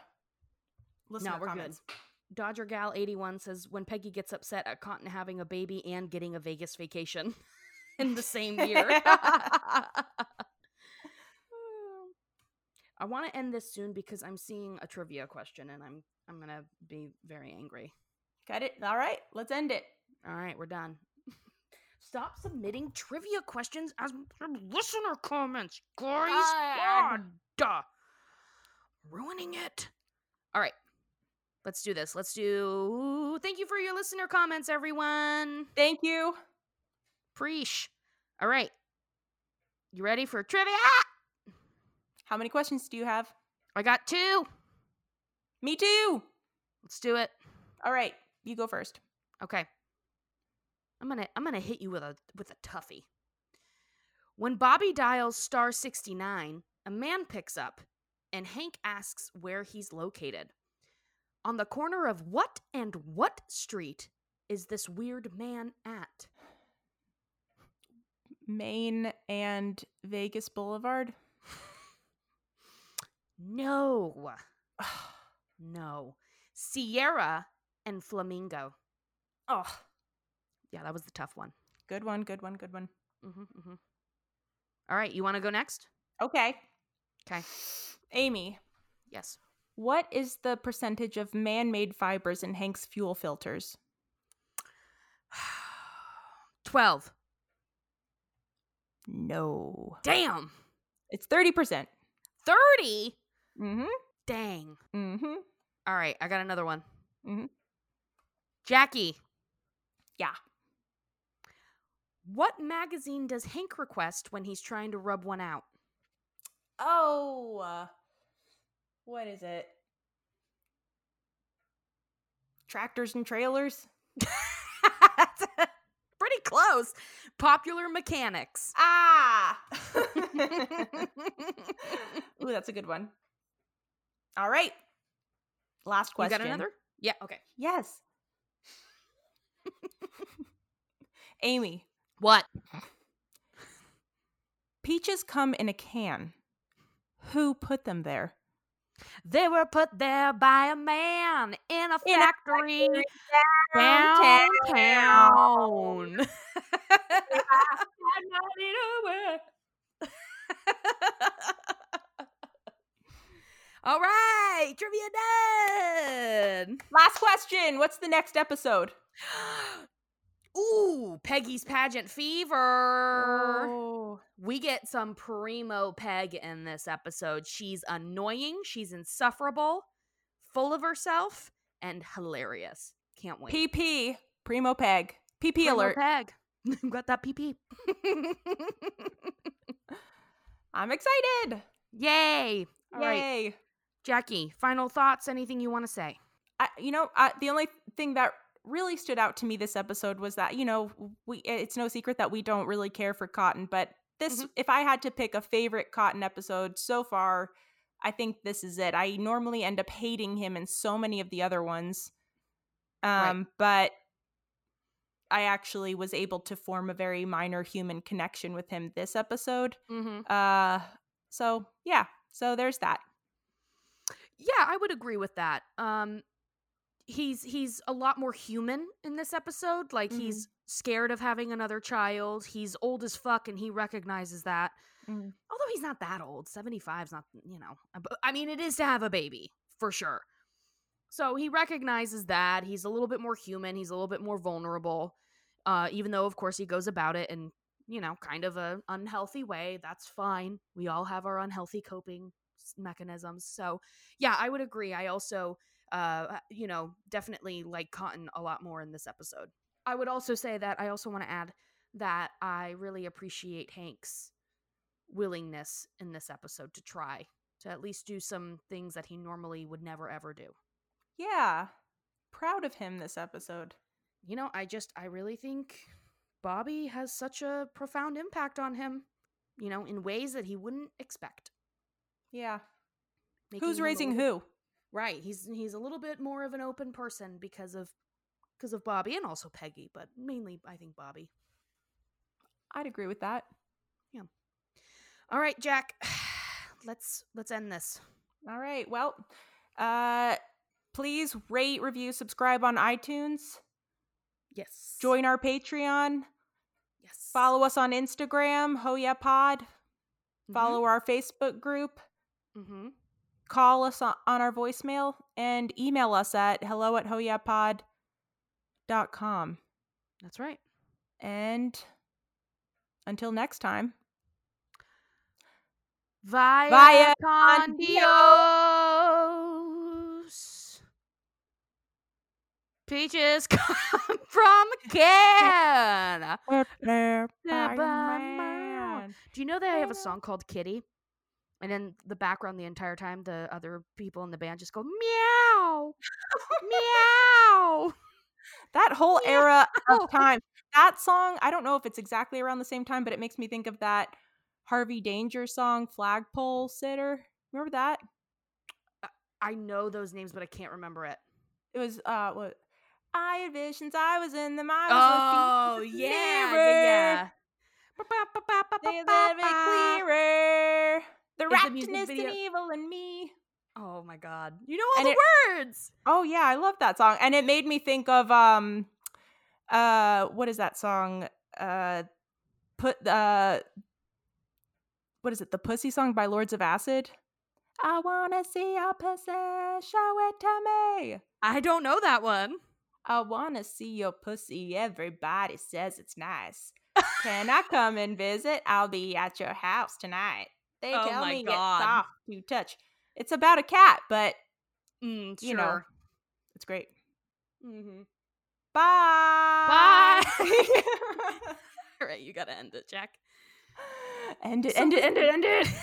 listener no, we're comments. good. Dodger Gal eighty one says when Peggy gets upset at Cotton having a baby and getting a Vegas vacation in the same year. I want to end this soon because I'm seeing a trivia question and I'm I'm gonna be very angry. Got it? All right, let's end it. All right, we're done. Stop submitting trivia questions as listener comments, guys. God. God. Ruining it. All right, let's do this. Let's do. Thank you for your listener comments, everyone. Thank you. Preach. All right, you ready for trivia? How many questions do you have? I got two. Me too. Let's do it. All right, you go first. Okay. I'm gonna I'm gonna hit you with a with a toughie. When Bobby dials star 69, a man picks up, and Hank asks where he's located. On the corner of what and what street is this weird man at? Maine and Vegas Boulevard. No. no. Sierra and Flamingo. Oh, Yeah, that was the tough one. good one, good one, good one. hmm hmm All right, you want to go next? Okay. Okay. Amy, Yes. what is the percentage of man made fibers in Hank's fuel filters? 12. No. Damn. It's 30%. 30? Mm-hmm. Dang. Mm-hmm. All right, I got another one. Mhm. Jackie. Yeah. What magazine does Hank request when he's trying to rub one out? Oh, uh, what is it? Tractors and trailers. Pretty close. Popular Mechanics. Ah. Ooh, that's a good one. All right. Last You question. got another? Yeah, okay. Yes. Amy, What? peaches come in a can. Who put them there? They were put there by a man in a In a factory downtown. downtown. All right, trivia done. Last question. What's the next episode? Ooh, Peggy's pageant fever. Oh. We get some primo Peg in this episode. She's annoying, she's insufferable, full of herself, and hilarious. Can't wait. PP. Primo Peg. PP Primo alert. Peg. Got that PP. I'm excited. Yay. All right, Yay. Jackie, final thoughts? Anything you want to say? I, you know, I, the only thing that really stood out to me this episode was that you know we it's no secret that we don't really care for Cotton, but this Mhm. if I had to pick a favorite Cotton episode so far, I think this is it. I normally end up hating him in so many of the other ones, Right. um, but I actually was able to form a very minor human connection with him this episode. Mm-hmm. Uh, so yeah, so there's that. Yeah, I would agree with that. Um he's he's a lot more human in this episode. Like Mhm. he's scared of having another child. He's old as fuck and he recognizes that. Mhm. Although he's not that old. 75's not, you know. I mean, it is to have a baby, for sure. So he recognizes that. He's a little bit more human. He's a little bit more vulnerable. Uh, even though, of course, he goes about it in, you know, kind of a unhealthy way. That's fine. We all have our unhealthy coping mechanisms. So, yeah, I would agree. I also, uh, you know, definitely like Cotton a lot more in this episode. I would also say that I also want to add that I really appreciate Hank's willingness in this episode to try to at least do some things that he normally would never ever do. Yeah, proud of him this episode. You know, I just I really think Bobby has such a profound impact on him, you know, in ways that he wouldn't expect. Yeah. making Who's raising little- who? Right. He's he's a little bit more of an open person because of because of Bobby and also Peggy, but mainly I think Bobby. I'd agree with that. Yeah. All right, Jack. Let's let's end this. All right. Well, uh please rate, review, subscribe on iTunes. Yes. Join our Patreon. Yes. Follow us on Instagram, Ho Yeah Pod. Mm-hmm. Follow our Facebook group. hmm Call us on, our voicemail and email us at hello at hoyapod.com. That's right. And until next time, Via, Via con Dios. Peaches come from a can. Do you know that I have a song called Kitty? And in the background, the entire time, the other people in the band just go meow, meow. that whole era of time. That song, I don't know if it's exactly around the same time, but it makes me think of that Harvey Danger song, Flagpole Sitta. Remember that? I know those names, but I can't remember it. It was uh what I had visions, I was in them, I was Oh yeah, yeah, yeah. They let me clearer. The Is the and evil in me. Oh my god, you know all And the it- words. Oh yeah, I love that song. And it made me think of um uh what is that song? Uh put uh what is it? The Pussy song by Lords of Acid? I wanna see your pussy, show it to me. I don't know that one. I wanna see your pussy. Everybody says it's nice. Can I come and visit? I'll be at your house tonight. They Oh tell my me God. it's soft to touch. It's about a cat, but Mm, You know. it's great. Mm-hmm. Bye. Bye. All right, you gotta end it, Jack. end it, end it, end it, end it.